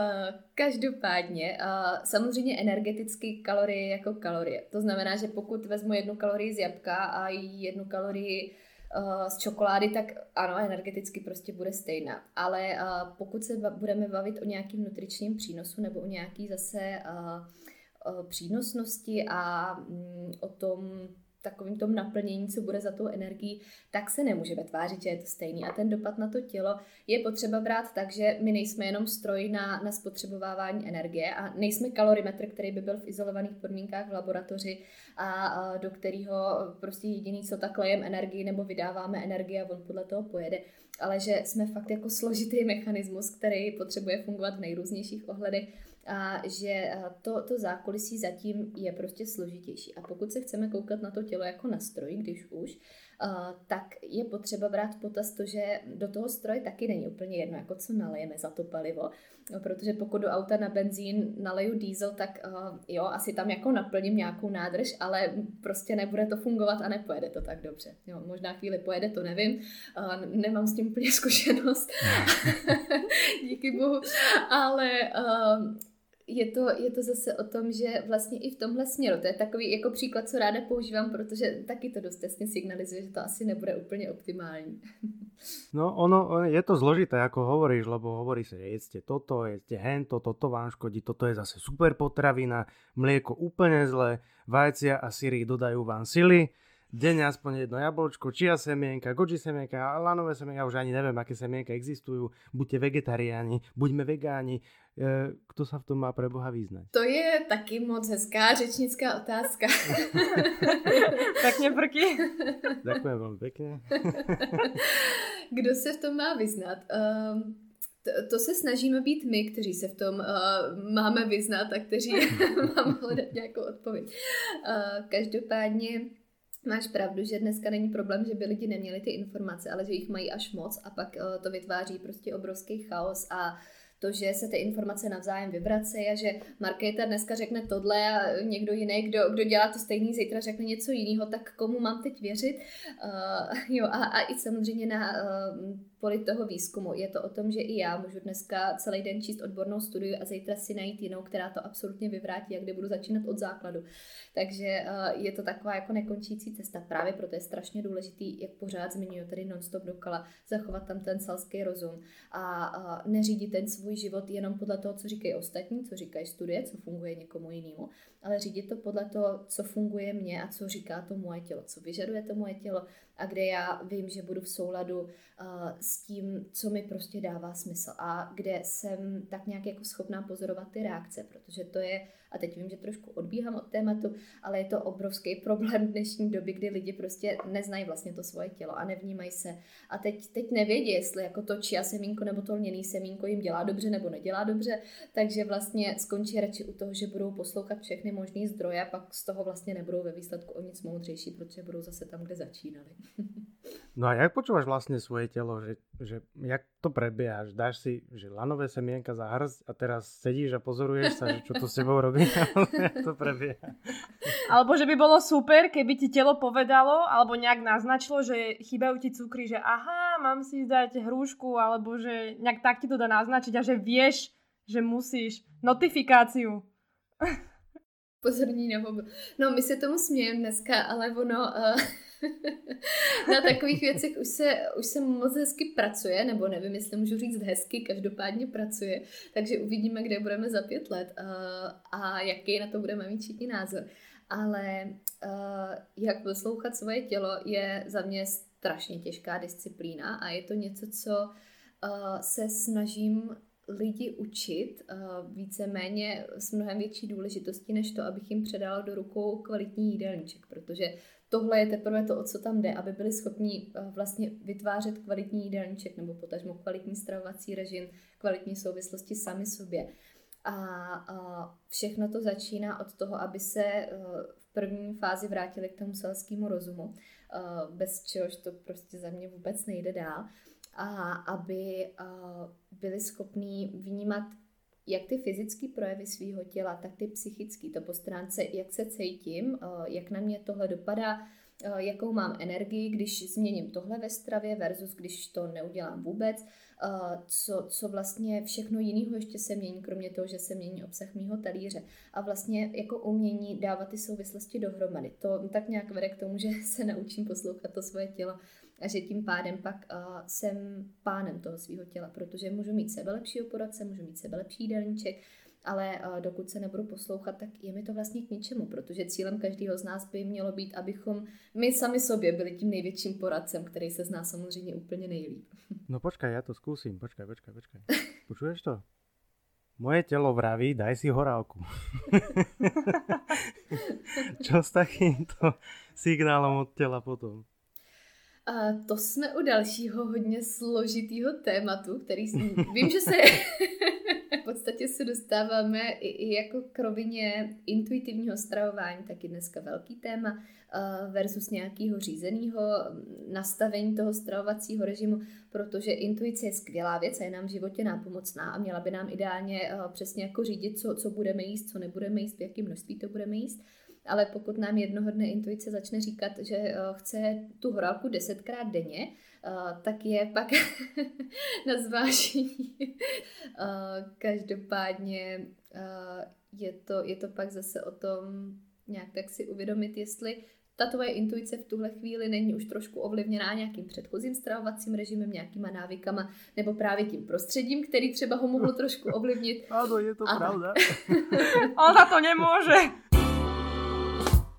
každopádně, uh, samozřejmě energeticky kalorie jako kalorie. To znamená, že pokud vezmu jednu kalorii z jabka a jednu kalorii uh, z čokolády, tak ano, energeticky prostě bude stejná. Ale uh, pokud se budeme bavit o nějakým nutričním přínosu nebo o nějaký zase uh, přínosnosti a um, o tom, takovým tom naplnění, co bude za tou energií, tak se nemůže tvářit, že je to stejný. A ten dopad na to tělo je potřeba brát tak, že my nejsme jenom stroj na, na spotřebovávání energie a nejsme kalorimetr, který by byl v izolovaných podmínkách v laboratoři a, a do kterého prostě jediný, co tak lejem energii nebo vydáváme energii a on podle toho pojede ale že jsme fakt jako složitý mechanismus, který potřebuje fungovat v nejrůznějších ohledech a že eh, to, to zákulisí zatím je prostě složitější. A pokud se chceme koukat na to tělo jako na stroj, když už, tak je potřeba brát v potaz to, že do toho stroje taky není úplně jedno, jako co nalejeme za to palivo, no, protože pokud do auta na benzín naleju diesel, tak jo, asi tam jako naplním nějakou nádrž, ale prostě nebude to fungovat a nepojede to tak dobře. Jo, možná chvíli pojede, to nevím, nemám s tím úplně zkušenost, díky bohu, ale je to, je to zase o tom, že vlastně i v tomhle směru, to je takový jako příklad, co ráda používám, protože taky to dost jasně signalizuje, že to asi nebude úplně optimální. No ono, je to zložité, ako hovoríš, lebo hovorí sa, že jedzte toto, jedzte hento, toto vám škodí, toto je zase super potravina, mlieko úplne zlé, vajcia a syry dodajú vám sily, denne aspoň jedno jablčko, čia semienka, goji semienka, lanové semienka, už ani neviem, aké semienka existujú. Buďte vegetariáni, buďme vegáni. E, kto sa v tom má pre Boha význať? To je taky moc hezká řečnická otázka. Pekne prky. Ďakujem veľmi pekne. Kdo se v tom má vyznat? Um, to, to se snažíme být my, kteří se v tom uh, máme vyznat a kteří máme hledat nějakou odpověď. Uh, každopádně Máš pravdu, že dneska není problém, že by lidi neměli ty informace, ale že jich mají až moc a pak uh, to vytváří prostě obrovský chaos a to, že se ty informace navzájem vyvracejí a že Markéta dneska řekne tohle a někdo jiný, kdo, kdo dělá to stejný, zítra řekne něco jiného, tak komu mám teď věřit? Uh, jo, a, a i samozřejmě na uh, poli toho výzkumu. Je to o tom, že i já můžu dneska celý den číst odbornou studii a zítra si najít jinou, která to absolutně vyvrátí a kde budu začínat od základu. Takže uh, je to taková jako nekončící cesta. Právě proto je strašně důležitý, jak pořád zmiňuji tady nonstop dokala, zachovat tam ten selský rozum a neřídit ten svůj život jenom podle toho, co říkají ostatní, co říkají studie, co funguje někomu jinému, ale řídit to podle toho, co funguje mně a co říká to moje tělo, co vyžaduje to moje tělo a kde já vím, že budu v souladu uh, s tím, co mi prostě dává smysl a kde jsem tak nějak jako schopná pozorovat ty reakce, protože to je, a teď vím, že trošku odbíhám od tématu, ale je to obrovský problém dnešní doby, kdy lidi prostě neznají vlastně to svoje tělo a nevnímají se. A teď, teď nevědí, jestli jako to čia semínko nebo to lněný semínko jim dělá dobře nebo nedělá dobře, takže vlastně skončí radši u toho, že budou poslouchat všechny možné zdroje a pak z toho vlastně nebudou ve výsledku o nic moudřejší, protože budou zase tam, kde začínali. No a jak počúvaš vlastne svoje telo, že, že jak to prebiehaš? Dáš si že lanové semienka za hrst a teraz sedíš a pozoruješ sa, že čo to s tebou robí? jak to prebieha? Alebo že by bolo super, keby ti telo povedalo, alebo nejak naznačilo, že chýbajú ti cukry, že aha, mám si dať hrúšku, alebo že nejak tak ti to dá naznačiť a že vieš, že musíš notifikáciu. Pozorní na mobil. No, my se tomu smějeme dneska, ale ono... Uh na takových věcech už se, už se moc hezky pracuje, nebo nevím, jestli můžu říct hezky, každopádně pracuje, takže uvidíme, kde budeme za pět let a, a jaký na to budeme mít všichni názor. Ale uh, jak poslouchat svoje tělo je za mě strašně těžká disciplína a je to něco, co uh, se snažím lidi učit víceméně s mnohem větší důležitostí, než to, abych jim předala do rukou kvalitní jídelníček, protože tohle je teprve to, o co tam jde, aby byli schopni uh, vlastně vytvářet kvalitní jídelníček nebo potažmo kvalitní stravovací režim, kvalitní souvislosti sami sobě. A uh, všechno to začíná od toho, aby se uh, v první fázi vrátili k tomu selskému rozumu, uh, bez čehož to prostě za mě vůbec nejde dál a aby byli schopní vnímat jak ty fyzické projevy svého těla, tak ty psychické, to po stránce, jak se cítím, jak na mě tohle dopadá, jakou mám energii, když změním tohle ve stravě versus když to neudělám vůbec, co, co vlastně všechno jiného ještě se mění, kromě toho, že se mění obsah mýho talíře. A vlastně jako umění dávat ty souvislosti dohromady. To tak nějak vede k tomu, že se naučím poslouchat to svoje tělo a že tím pádem pak uh, jsem pánem toho svého těla, protože můžu mít sebe lepšího poradce, můžu mít sebe lepší jídelníček, ale uh, dokud se nebudu poslouchat, tak je mi to vlastně k ničemu, protože cílem každého z nás by mělo být, abychom my sami sobě byli tím největším poradcem, který se z nás samozřejmě úplně nejlíp. No počkaj, já to zkusím, počkaj, počkaj, počkaj. Počuješ to? Moje telo vraví, daj si horálku. Čo s takýmto signálom od tela potom? A to jsme u dalšího hodně složitýho tématu, který vím, že se v podstatě se dostáváme i, i jako k rovině intuitivního stravování, taky dneska velký téma, versus nějakého řízeného nastavení toho stravovacího režimu, protože intuice je skvělá věc a je nám v životě nápomocná a měla by nám ideálně přesně jako řídit, co, co budeme jíst, co nebudeme jíst, v jakém množství to budeme jíst ale pokud nám jednoho dne intuice začne říkat, že eh, chce tu horálku desetkrát denně, eh, tak je pak na zvážení. Eh, každopádně je to, je to pak zase o tom nějak tak si uvědomit, jestli ta tvoje intuice v tuhle chvíli není už trošku ovlivněná nějakým předchozím stravovacím režimem, nějakýma návykama, nebo právě tím prostředím, který třeba ho mohlo trošku ovlivnit. Ano, je to Aha. pravda. On za to nemůže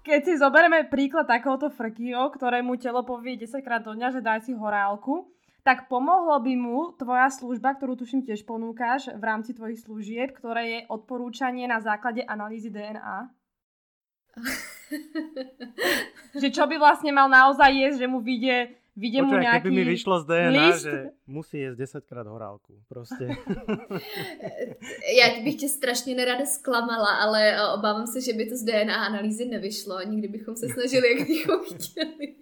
keď si zoberieme príklad takéhoto frkio, ktorému telo povie 10 krát do dňa, že daj si horálku, tak pomohlo by mu tvoja služba, ktorú tuším tiež ponúkaš v rámci tvojich služieb, ktoré je odporúčanie na základe analýzy DNA? že čo by vlastne mal naozaj jesť, že mu vyjde Vidím mu nejaký keby mi vyšlo z DNA, list. že musí jesť 10 krát horálku. Prostě. Já bych tě strašně nerada zklamala, ale eh, obávám se, že by to z DNA analýzy nevyšlo. Nikdy bychom se snažili, jak bychom chtěli.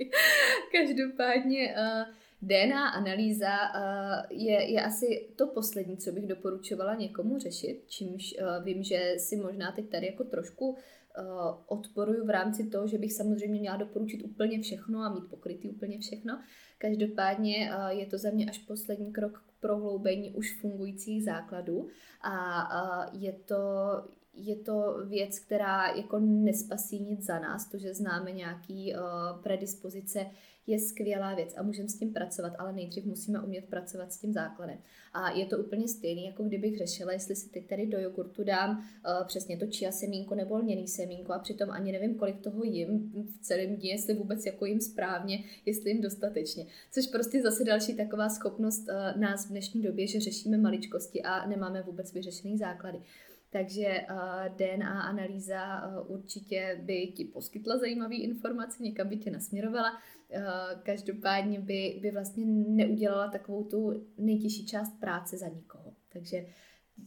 Každopádně uh, DNA analýza je, je asi to poslední, co bych doporučovala někomu řešit, čímž vím, že si možná teď tady jako trošku odporuju v rámci toho, že bych samozřejmě měla doporučit úplně všechno a mít pokrytý úplně všechno. Každopádně je to za mě až poslední krok k prohloubení už fungujících základů a je to, je to věc, která jako nespasí nic za nás, to, že známe nějaký predispozice, je skvělá věc a můžeme s tím pracovat, ale nejdřív musíme umět pracovat s tím základem. A je to úplně stejný, jako kdybych řešila, jestli si teď tady do jogurtu dám uh, přesně to chia semínko nebo lněný semínko a přitom ani nevím, kolik toho jim v celém dní, jestli vůbec jako jim správně, jestli jim dostatečně. Což prostě zase další taková schopnost uh, nás v dnešní době, že řešíme maličkosti a nemáme vůbec vyřešený základy. Takže uh, DNA analýza uh, určitě by ti poskytla zajímavé informace, někam by tě nasměrovala. Uh, každopádně by, by vlastně neudělala takovou tu nejtěžší část práce za nikoho. Takže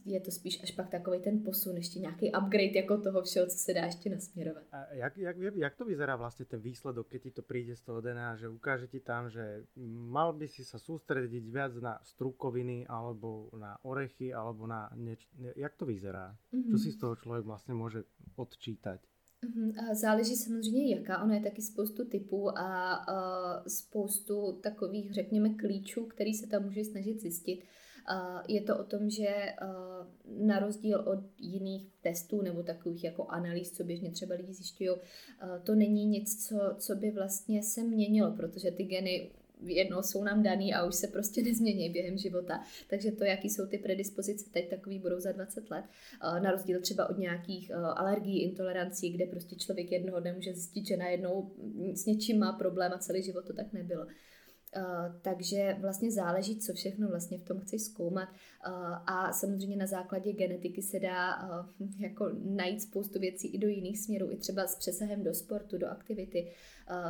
je to spíš až pak takový ten posun, ještě nějaký upgrade jako toho všeho, co se dá ještě nasměrovat. A jak, jak, jak to vyzerá vlastně ten výsledok, keď ti to přijde z toho DNA, že ukáže ti tam, že mal by si sa sústrediť viac na strukoviny, alebo na orechy, alebo na nieč... Jak to vyzerá? Mm-hmm. Čo si z toho člověk vlastně může odčítať? Mhm, záleží samozřejmě jaká, ono je taky spoustu typů a, a spoustu takových, řekněme, klíčů, který se tam může snažit zjistit. Je to o tom, že na rozdíl od jiných testů nebo takových jako analýz, co běžně třeba lidi zjišťují, to není nic, co, co by vlastně se měnilo, protože ty geny jednou jsou nám daný a už se prostě nezmění během života. Takže to, jaký jsou ty predispozice teď, takový budou za 20 let. Na rozdíl třeba od nějakých alergií, intolerancí, kde prostě člověk jednoho dne může zjistit, že najednou s něčím má problém a celý život to tak nebylo. Uh, takže vlastně záleží, co všechno vlastně v tom chci zkoumat uh, a samozřejmě na základě genetiky se dá uh, jako najít spoustu věcí i do jiných směrů, i třeba s přesahem do sportu, do aktivity,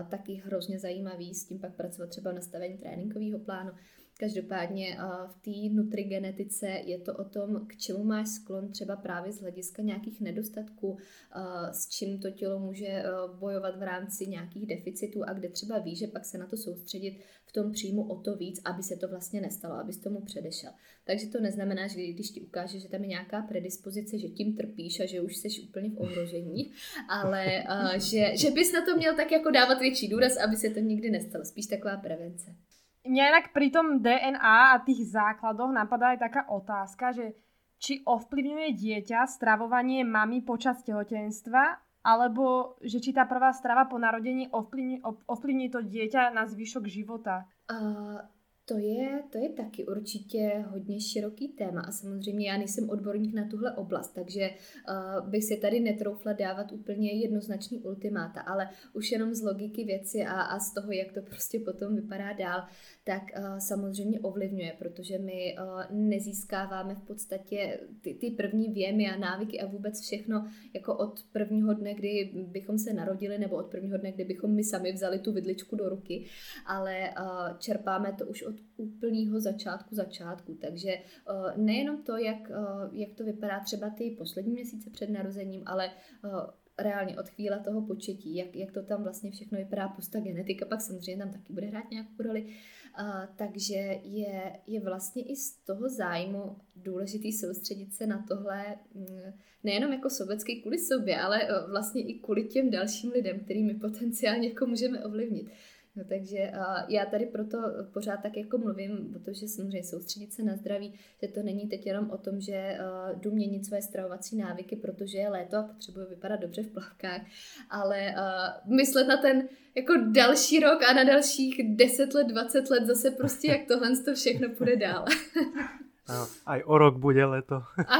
taky hrozně zajímavý s tím pak pracovat třeba na stavení tréninkového plánu. Každopádně v té nutrigenetice je to o tom, k čemu máš sklon třeba právě z hlediska nějakých nedostatků, s čím to tělo může bojovat v rámci nějakých deficitů a kde třeba ví, že pak se na to soustředit v tom příjmu o to víc, aby se to vlastně nestalo, abys tomu předešel. Takže to neznamená, že když ti ukáže, že tam je nějaká predispozice, že tím trpíš a že už jsi úplně v ohrožení, ale že, že bys na to měl tak jako dávat větší důraz, aby se to nikdy nestalo. Spíš taková prevence. Mňa inak pri tom DNA a tých základoch napadá aj taká otázka, že či ovplyvňuje dieťa stravovanie mamy počas tehotenstva, alebo že či tá prvá strava po narodení ovplyvní, ovplyvní to dieťa na zvyšok života? Uh, to je, to je taky určitě hodně široký téma a samozřejmě já nejsem odborník na tuhle oblast, takže uh, bych si tady netroufla dávat úplně jednoznačný ultimáta, ale už jenom z logiky věci a, a z toho, jak to prostě potom vypadá dál, tak uh, samozřejmě ovlivňuje, protože my uh, nezískáváme v podstatě ty, ty první věmy a návyky a vůbec všechno jako od prvního dne, kdy bychom se narodili, nebo od prvního dne, kdy bychom my sami vzali tu vidličku do ruky, ale uh, čerpáme to už od úplného začátku začátku. Takže uh, nejenom to, jak, uh, jak to vypadá třeba ty poslední měsíce před narozením, ale uh, reálně od chvíle toho početí, jak, jak to tam vlastně všechno vypadá, plus genetika, pak samozřejmě tam taky bude hrát nějakou roli. Uh, takže je, je vlastně i z toho zájmu důležitý soustředit se na tohle mm, nejenom jako sobecký kvůli sobě, ale vlastně i kvůli těm dalším lidem, kterými potenciálně jako můžeme ovlivnit. No, takže uh, já tady proto pořád tak jako mluvím, protože samozřejmě soustředit se na zdraví, že to není teď jenom o tom, že uh, jdu měnit své stravovací návyky, protože je léto a potřebuji vypadat dobře v plavkách, ale uh, myslet na ten jako další rok a na dalších 10 let, 20 let zase prostě, jak tohle to všechno půjde dál. Ano, aj o rok bude leto. A,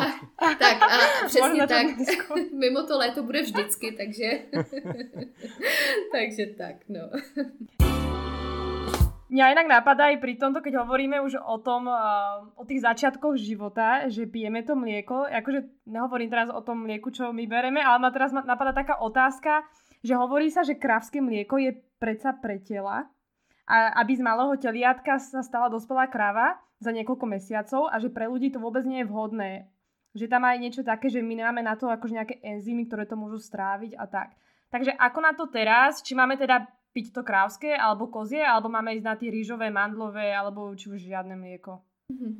tak, a přesně tak. Mimo to léto bude vždycky, takže... takže tak, no. Mňa inak napadá aj pri tomto, keď hovoríme už o tom, o tých začiatkoch života, že pijeme to mlieko, akože nehovorím teraz o tom mlieku, čo my bereme, ale ma teraz napadá taká otázka, že hovorí sa, že krávské mlieko je predsa pre tela, a aby z malého teliatka sa stala dospelá kráva, za niekoľko mesiacov a že pre ľudí to vôbec nie je vhodné. Že tam aj niečo také, že my nemáme na to akože nejaké enzymy, ktoré to môžu stráviť a tak. Takže ako na to teraz, či máme teda piť to krávské alebo kozie, alebo máme ísť na tie rýžové, mandlové, alebo či už žiadne mlieko? Mm-hmm.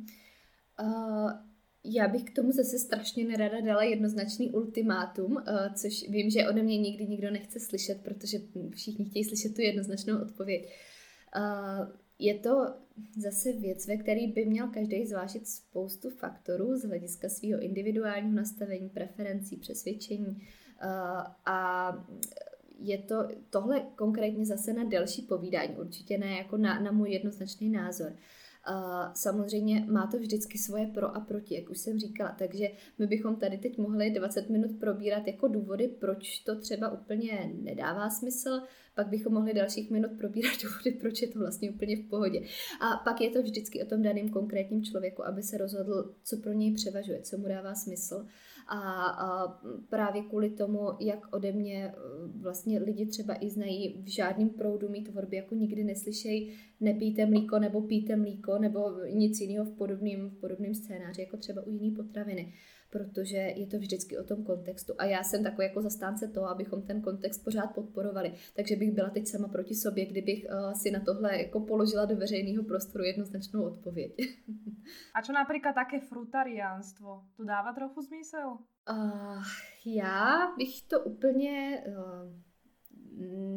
Uh, já bych k tomu zase strašně nerada dala jednoznačný ultimátum, uh, což vím, že ode mě nikdy nikdo nechce slyšet, protože všichni chtějí slyšet tu jednoznačnou odpověď. Uh, je to zase věc, ve který by měl každý zvážit spoustu faktorů z hlediska svého individuálního nastavení, preferencí, přesvědčení uh, a je to tohle konkrétně zase na delší povídání, určitě ne jako na, na můj jednoznačný názor. Uh, samozřejmě má to vždycky svoje pro a proti, jak už jsem říkala, takže my bychom tady teď mohli 20 minut probírat jako důvody, proč to třeba úplně nedává smysl, pak bychom mohli dalších minut probírat důvody, proč je to vlastně úplně v pohodě. A pak je to vždycky o tom daném konkrétním člověku, aby se rozhodl, co pro něj převažuje, co mu dává smysl. A, a právě kvůli tomu, jak ode mě e, vlastně lidi třeba i znají v žádném proudu mít tvorby, jako nikdy neslyšej nepijte mlíko nebo pijte mlíko nebo nic jiného v podobném, v podobném scénáři, jako třeba u jiný potraviny protože je to vždycky o tom kontextu. A já jsem takový jako zastánce toho, abychom ten kontext pořád podporovali. Takže bych byla teď sama proti sobě, kdybych uh, si na tohle jako položila do veřejného prostoru jednoznačnou odpověď. A čo například také frutariánstvo? To dává trochu smysl? Uh, já bych to úplně uh,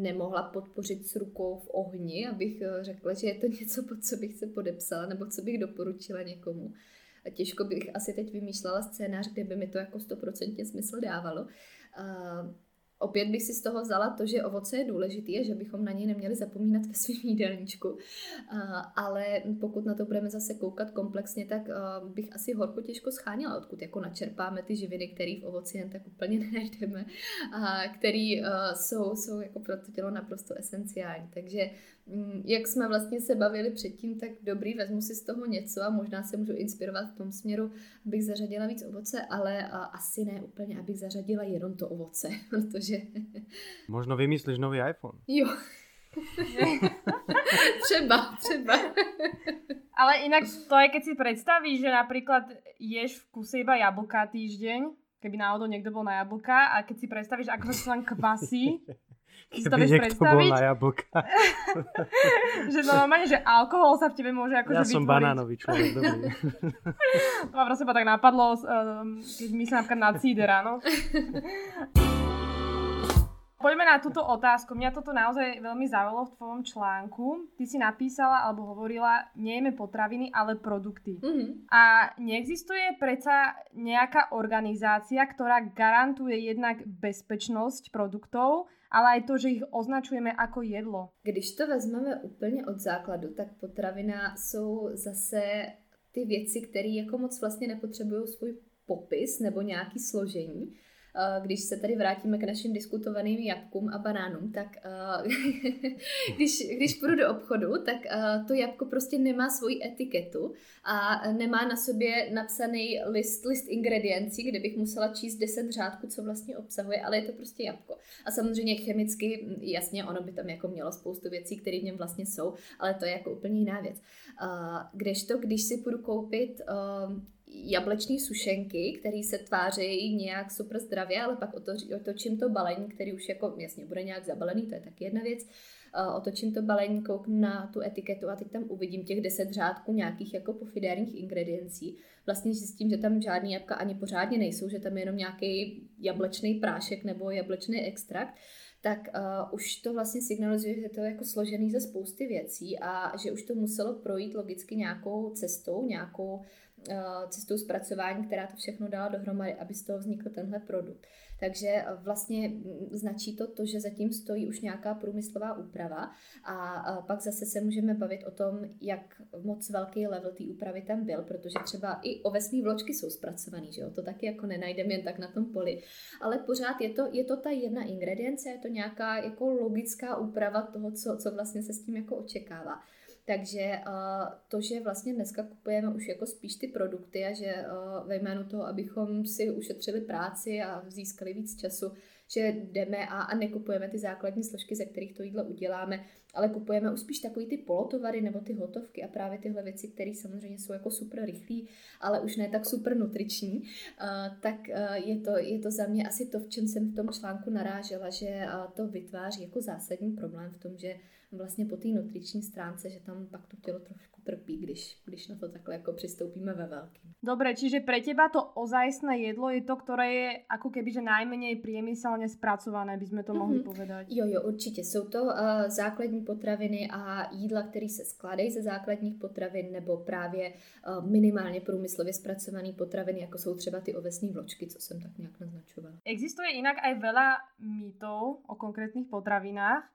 nemohla podpořit s rukou v ohni, abych řekla, že je to něco, pod co bych se podepsala nebo co bych doporučila někomu těžko bych asi teď vymýšlela scénář, kde by mi to jako stoprocentně smysl dávalo. Opět bych si z toho vzala to, že ovoce je důležitý a že bychom na něj neměli zapomínat ve svém jídelníčku. Ale pokud na to budeme zase koukat komplexně, tak bych asi horko těžko scháněla, odkud jako načerpáme ty živiny, které v ovoci jen tak úplně nenajdeme a které jsou, jsou jako pro to tělo naprosto esenciální. Takže jak jsme vlastně se bavili předtím, tak dobrý, vezmu si z toho něco a možná se můžu inspirovat v tom směru, abych zařadila víc ovoce, ale asi ne úplně, abych zařadila jenom to ovoce, protože... Možno vymyslíš nový iPhone. Jo. třeba, třeba. Ale inak to je, keď si predstavíš, že napríklad ješ v kuse iba jablka týždeň, keby náhodou niekto bol na jablka a keď si predstavíš, ako sa tam kvasí, si to vieš predstaviť? bol na jablka. že to normálne, že alkohol sa v tebe môže akože Ja som banánový človek, dobrý. to ma proste tak napadlo, ehm, keď myslím napríklad na cíder, áno. Poďme na túto otázku. Mňa toto naozaj veľmi zaujalo v tvojom článku. Ty si napísala alebo hovorila, nejeme potraviny, ale produkty. Mm-hmm. A neexistuje predsa nejaká organizácia, ktorá garantuje jednak bezpečnosť produktov, ale aj to, že ich označujeme jako jedlo. Když to vezmeme úplně od základu, tak potravina jsou zase ty věci, které jako moc vlastně nepotřebují svůj popis nebo nějaký složení, když se tady vrátíme k našim diskutovaným jabkům a banánům, tak eh, když, když půjdu do obchodu, tak eh, to jabko prostě nemá svoji etiketu a nemá na sobě napsaný list, list ingrediencí, kde bych musela číst 10 řádků, co vlastně obsahuje, ale je to prostě jabko. A samozřejmě chemicky, jasně, ono by tam jako mělo spoustu věcí, které v něm vlastně jsou, ale to je jako úplně jiná věc. Kdežto, když si půjdu koupit jablečné sušenky, které se tváří nějak super zdravě, ale pak otočím to balení, který už jako jasně bude nějak zabalený, to je taky jedna věc. Otočím to balení, kouknu na tu etiketu a teď tam uvidím těch deset řádků nějakých jako pofidérních ingrediencí. Vlastně zjistím, že tam žádný jabka ani pořádně nejsou, že tam je jenom nějaký jablečný prášek nebo jablečný extrakt tak uh, už to vlastně signalizuje, že to je jako složený ze spousty věcí a že už to muselo projít logicky nějakou cestou, nějakou cestou zpracování, která to všechno dala dohromady, aby z toho vznikl tenhle produkt. Takže eh, vlastně mm, značí to to, že zatím stojí už nějaká průmyslová úprava a pak zase se můžeme bavit o tom, jak moc velký level té úpravy tam byl, protože třeba i ovesní vločky jsou zpracované, že jo? to taky jako nenajdeme jen tak na tom poli, ale pořád je to, je to ta jedna ingredience, je to nějaká jako logická úprava toho, co, co vlastně se s tím jako očekává. Takže to, že vlastně dneska kupujeme už jako spíš ty produkty a že ve jménu toho, abychom si ušetřili práci a získali víc času, že jdeme a, a nekupujeme ty základní složky, ze kterých to jídlo uděláme, ale kupujeme už spíš takový ty polotovary nebo ty hotovky a právě tyhle věci, které samozřejmě jsou jako super rychlý, ale už ne tak super nutriční, uh, tak je, to, je to za mě asi to, v čem jsem v tom článku narážela, že to vytváří jako zásadní problém v tom, že vlastně po té nutriční stránce, že tam pak to tělo trošku trpí, když, když na to takhle jako přistoupíme ve velkým. Dobre, čiže pre teba to ozajstné jedlo je to, které je jako keby, že najmenej priemyselně zpracované, by sme to mohli mm-hmm. povedať. Jo, jo, určitě. Jsou to uh, základní potraviny a jídla, které se skládají ze základních potravin nebo právě uh, minimálně průmyslově zpracované potraviny, jako jsou třeba ty ovesné vločky, co jsem tak nějak naznačovala. Existuje jinak aj veľa mýtov o konkrétnych potravinách.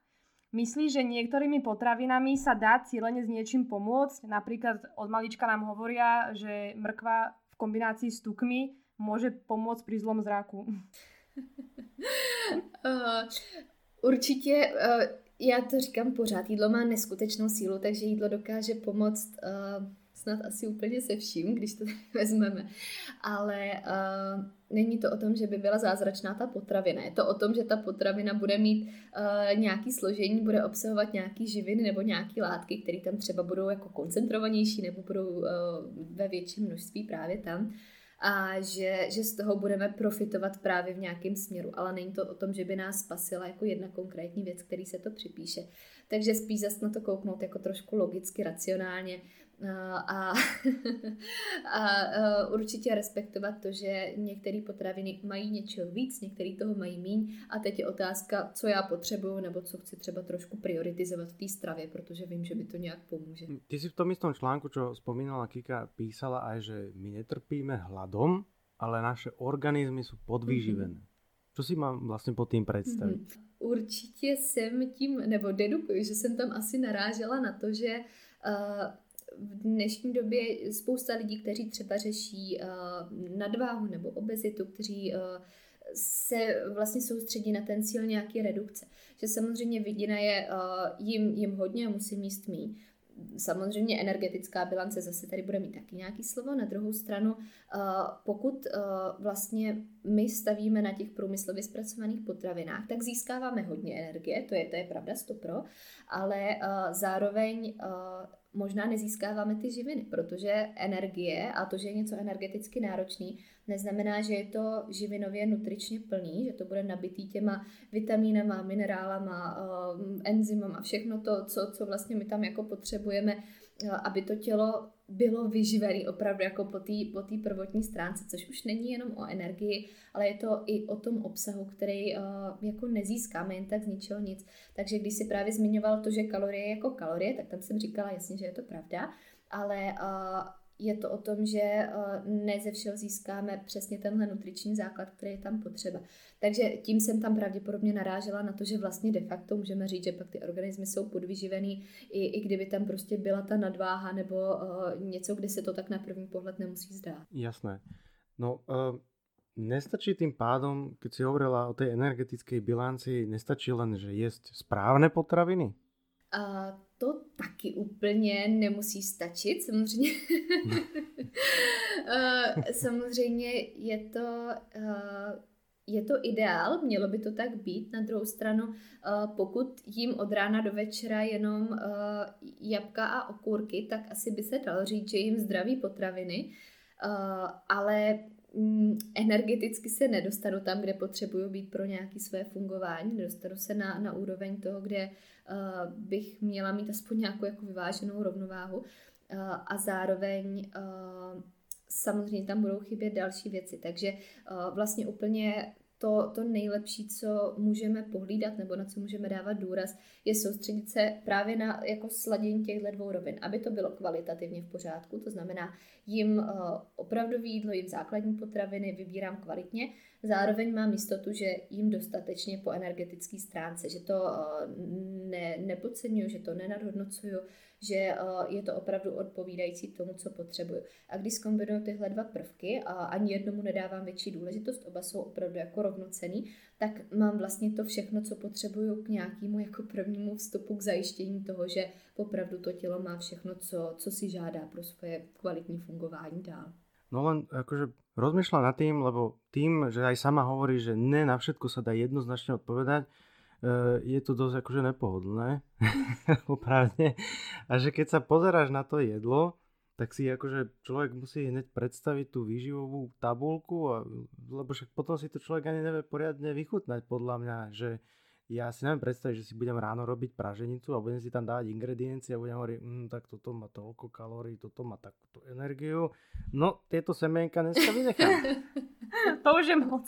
Myslíš, že niektorými potravinami sa dá cílene s niečím pomôcť? Napríklad od malička nám hovoria, že mrkva v kombinácii s tukmi môže pomôcť pri zlom zraku. Uh, určitě, uh, já to říkám pořád, jídlo má neskutečnou sílu, takže jídlo dokáže pomoct uh, snad asi úplně se vším, když to vezmeme. Ale uh, není to o tom, že by byla zázračná ta potravina. Je to o tom, že ta potravina bude mít uh, nějaký složení, bude obsahovat nějaký živiny nebo nějaké látky, které tam třeba budou jako koncentrovanější nebo budou uh, ve větším množství právě tam a že, že z toho budeme profitovat právě v nějakém směru. Ale není to o tom, že by nás spasila jako jedna konkrétní věc, který se to připíše. Takže spíš zase na to kouknout jako trošku logicky, racionálně a, a určitě respektovat to, že některé potraviny mají něčeho víc, některé toho mají míň a teď je otázka, co já potřebuju nebo co chci třeba trošku prioritizovat v té stravě, protože vím, že mi to nějak pomůže. Ty si v tom istom článku, čo spomínala Kika, písala aj, že my netrpíme hladom, ale naše organizmy jsou podvýživené. Mm-hmm. Co si mám vlastně pod tím představit? Mm-hmm. Určitě jsem tím, nebo dedukuji, že jsem tam asi narážela na to, že uh, v dnešní době spousta lidí, kteří třeba řeší uh, nadváhu nebo obezitu, kteří uh, se vlastně soustředí na ten cíl nějaké redukce. Že samozřejmě vidina je uh, jim, jim hodně a musí míst mý. Samozřejmě energetická bilance zase tady bude mít taky nějaký slovo. Na druhou stranu, pokud vlastně my stavíme na těch průmyslově zpracovaných potravinách, tak získáváme hodně energie, to je, to je pravda, stopro, ale zároveň možná nezískáváme ty živiny, protože energie a to, že je něco energeticky náročný, neznamená, že je to živinově nutričně plný, že to bude nabitý těma vitamínama, minerálama, uh, enzymem a všechno to, co, co vlastně my tam jako potřebujeme, uh, aby to tělo bylo vyživený opravdu jako po té po prvotní stránce, což už není jenom o energii, ale je to i o tom obsahu, který uh, jako nezískáme jen tak z ničeho nic. Takže když si právě zmiňoval to, že kalorie je jako kalorie, tak tam jsem říkala jasně, že je to pravda, ale uh, je to o tom, že eh, ne ze všeho získáme přesně tenhle nutriční základ, který je tam potřeba. Takže tím jsem tam pravděpodobně narážela na to, že vlastně de facto můžeme říct, že pak ty organismy jsou podvyživený, i, i kdyby tam prostě byla ta nadváha nebo uh, něco, kde se to tak na první pohled nemusí zdát. Jasné. No, uh, nestačí tým pádom, keď si hovorila o tej energetickej bilanci, nestačí len, že jesť správne potraviny? To taky úplně nemusí stačit, samozřejmě. uh, samozřejmě je to, uh, je to ideál, mělo by to tak být. Na druhou stranu, uh, pokud jím od rána do večera jenom uh, jabka a okurky, tak asi by se dalo říct, že jim zdraví potraviny, uh, ale energeticky se nedostanu tam, kde potřebuju být pro nějaké své fungování, nedostanu se na, na úroveň toho, kde uh, bych měla mít aspoň nějakou jako vyváženou rovnováhu uh, a zároveň uh, samozřejmě tam budou chybět další věci. Takže uh, vlastně úplně to, to nejlepší, co můžeme pohlídat nebo na co můžeme dávat důraz, je soustředit se právě na jako sladění těchto dvou rovin, aby to bylo kvalitativně v pořádku, to znamená jim uh, opravdový jídlo, jim základní potraviny vybírám kvalitně, zároveň mám jistotu, že jim dostatečně po energetické stránce, že to uh, ne, nepodceňuju, že to nenadhodnocuju, že eh, je to opravdu odpovídající tomu, co potřebuju. A když zkombinuju tyhle dva prvky a ani jednomu nedávám větší důležitost, oba jsou opravdu jako rovnocený, tak mám vlastně to všechno, co potřebuju k nějakému jako prvnímu vstupu k zajištění toho, že opravdu to tělo má všechno, co, co si žádá pro svoje kvalitní fungování dál. No len akože rozmýšľam nad tým, lebo tým, že aj sama hovorí, že ne na všetko sa dá jednoznačne odpovedať, je to dosť akože nepohodlné, opravne. A že keď sa pozeráš na to jedlo, tak si akože človek musí hneď predstaviť tú výživovú tabulku, a, lebo však potom si to človek ani nevie poriadne vychutnať podľa mňa, že ja si neviem predstaviť, že si budem ráno robiť praženicu a budem si tam dávať ingrediencie a budem hovoriť, mm, tak toto má toľko kalórií, toto má takúto energiu. No, tieto semienka dneska vynechám. to už je moc.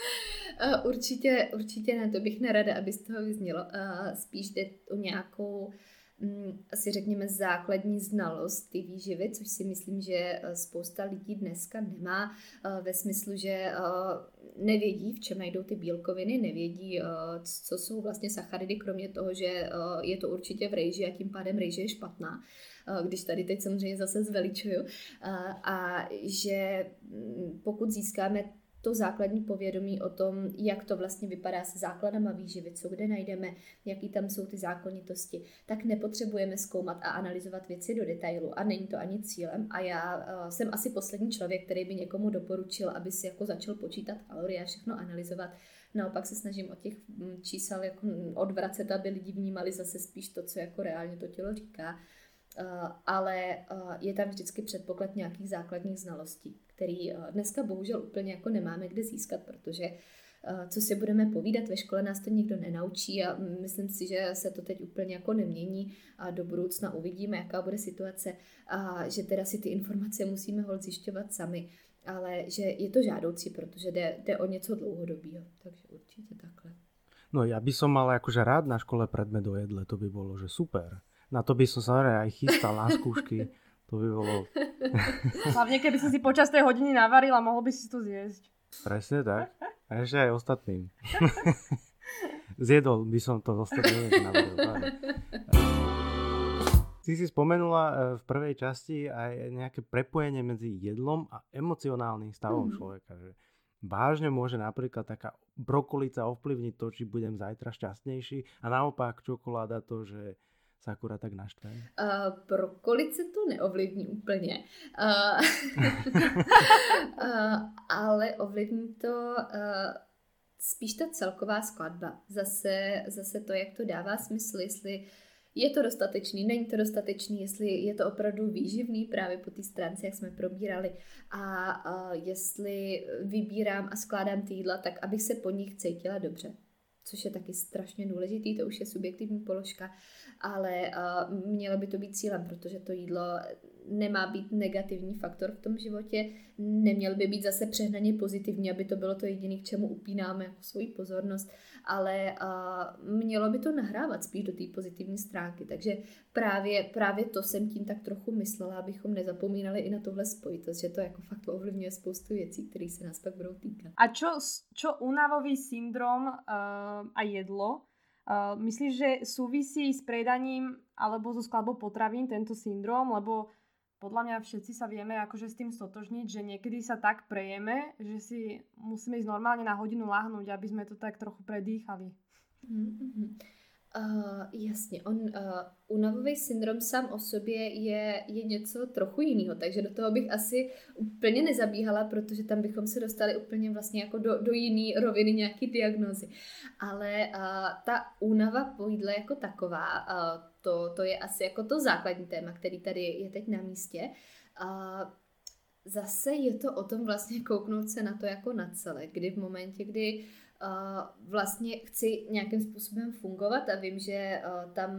Určitě, určitě ne, to bych nerada, aby z toho vyznělo. Spíš jde o nějakou Mm, asi řekněme základní znalost ty výživy, což si myslím, že eh, spousta lidí dneska nemá eh, ve smyslu, že eh, nevědí, v čem najdou ty bílkoviny, nevědí, co jsou vlastně sacharidy, kromě toho, že je to určitě v rejži a tím pádem rejže je špatná když tady teď samozřejmě zase zveličuju, a že mm, pokud získáme to základní povědomí o tom, jak to vlastně vypadá se základama výživy, co kde najdeme, jaký tam jsou ty zákonitosti, tak nepotřebujeme zkoumat a analyzovat věci do detailu a není to ani cílem. A já uh, jsem asi poslední člověk, který by někomu doporučil, aby si jako začal počítat kalorie a všechno analyzovat. Naopak se snažím od těch mm, čísel jako odvracet, aby lidi vnímali zase spíš to, co jako reálně to tělo říká. Uh, ale uh, je tam vždycky předpoklad nějakých základních znalostí který eh, dneska bohužel úplně jako nemáme kde získat, protože eh, co si budeme povídat, ve škole nás to nikdo nenaučí a myslím si, že se to teď úplně jako nemění a do budoucna uvidíme, jaká bude situace a že teda si ty informace musíme hol zjišťovat sami, ale že je to žádoucí, protože jde, jde o něco dlouhodobého, takže určitě takhle. No ja by som mal akože rád na škole predmet o jedle, to by bolo, že super. Na to by som sa aj chystal na skúšky. To by bolo... Hlavne keby si si počas tej hodiny navaril a mohol by si to zjesť. Presne tak. A ešte aj ostatným. Zjedol by som to ostatným. Si si spomenula e, v prvej časti aj nejaké prepojenie medzi jedlom a emocionálnym stavom mm. človeka. Že vážne môže napríklad taká brokolica ovplyvniť to, či budem zajtra šťastnejší a naopak čokoláda to, že se akurát tak naštve? Uh, pro kolice to neovlivní úplně. Uh, uh, ale ovlivní to uh, spíš ta celková skladba. Zase, zase to, jak to dává smysl, jestli je to dostatečný, není to dostatečný, jestli je to opravdu výživný právě po té stránce, jak jsme probírali a uh, jestli vybírám a skládám ty jídla tak, abych se po nich cítila dobře což je taky strašně důležitý, to už je subjektivní položka, ale uh, mělo by to být cílem, protože to jídlo nemá být negativní faktor v tom životě, neměl by být zase přehnaně pozitivní, aby to bylo to jediné, k čemu upínáme jako svoji pozornost, ale uh, mělo by to nahrávat spíš do té pozitivní stránky. Takže právě, právě to jsem tím tak trochu myslela, abychom nezapomínali i na tohle spojitost, že to jako fakt ovlivňuje spoustu věcí, které se nás pak budou týkat. A čo, čo unavový syndrom uh, a jedlo? Uh, myslíš, že súvisí s predaním alebo so skladbou potravín tento syndrom? Lebo podľa mňa všetci sa vieme akože s tým stotožniť, že niekedy sa tak prejeme, že si musíme ísť normálne na hodinu lahnúť, aby sme to tak trochu predýchali. Mm-hmm. Uh, jasně, on uh, unavový syndrom sám o sobě je, je něco trochu jiného, takže do toho bych asi úplně nezabíhala, protože tam bychom se dostali úplně vlastně jako do, do jiné roviny nějaký diagnozy. Ale uh, ta únava po jídle jako taková, uh, to, to je asi jako to základní téma, který tady je teď na místě. Uh, zase je to o tom vlastně kouknout se na to jako na celé, kdy v momentě, kdy vlastně chci nějakým způsobem fungovat a vím, že tam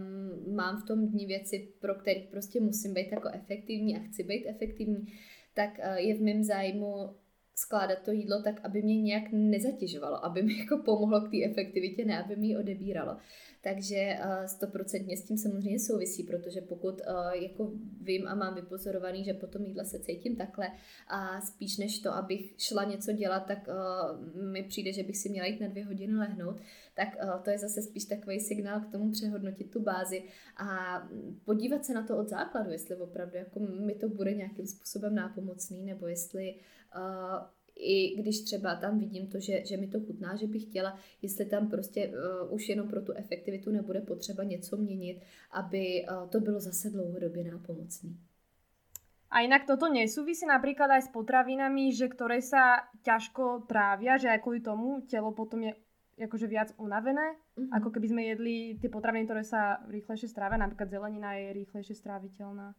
mám v tom dní věci, pro které prostě musím být jako efektivní a chci být efektivní, tak je v mém zájmu skládat to jídlo tak, aby mě nějak nezatěžovalo, aby mi jako pomohlo k té efektivitě, ne aby mi ji odebíralo. Takže eh, stoprocentně s tím samozřejmě souvisí, protože pokud eh, jako vím a mám vypozorovaný, že potom jídla se cítím takhle a spíš než to, abych šla něco dělat, tak eh, mi přijde, že bych si měla jít na dvě hodiny lehnout, tak to je zase spíš takový signál k tomu přehodnotit tu bázi a podívat se na to od základu, jestli opravdu jako mi to bude nějakým způsobem nápomocný, nebo jestli uh, i když třeba tam vidím to, že, že mi to chutná, že bych chtěla, jestli tam prostě uh, už jenom pro tu efektivitu nebude potřeba něco měnit, aby uh, to bylo zase dlouhodobě nápomocný. A inak toto nesúvisí napríklad aj s potravinami, že ktoré sa ťažko trávia, že aj kvôli tomu telo potom je akože viac unavené, mm-hmm. ako keby sme jedli tie potraviny, ktoré sa rýchlejšie strávia, napríklad zelenina je rýchlejšie stráviteľná.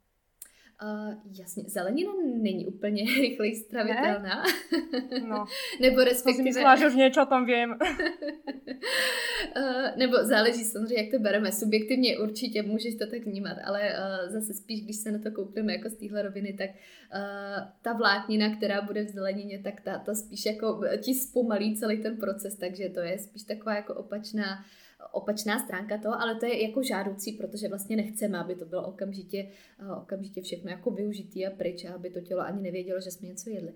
Uh, jasně, zelenina není úplně rychleji stravitelná. Ne? No. Nebo respektive... Myslela, že už něco o tom vím. uh, nebo záleží samozřejmě, jak to bereme. Subjektivně určitě můžeš to tak vnímat, ale uh, zase spíš, když se na to koukneme jako z téhle roviny, tak uh, ta vláknina, která bude v zelenině, tak ta, ta spíš jako ti zpomalí celý ten proces, takže to je spíš taková jako opačná opačná stránka toho, ale to je jako žádoucí, protože vlastně nechceme, aby to bylo okamžitě, eh, okamžitě všechno jako využitý a pryč, aby to tělo ani nevědělo, že jsme něco jedli.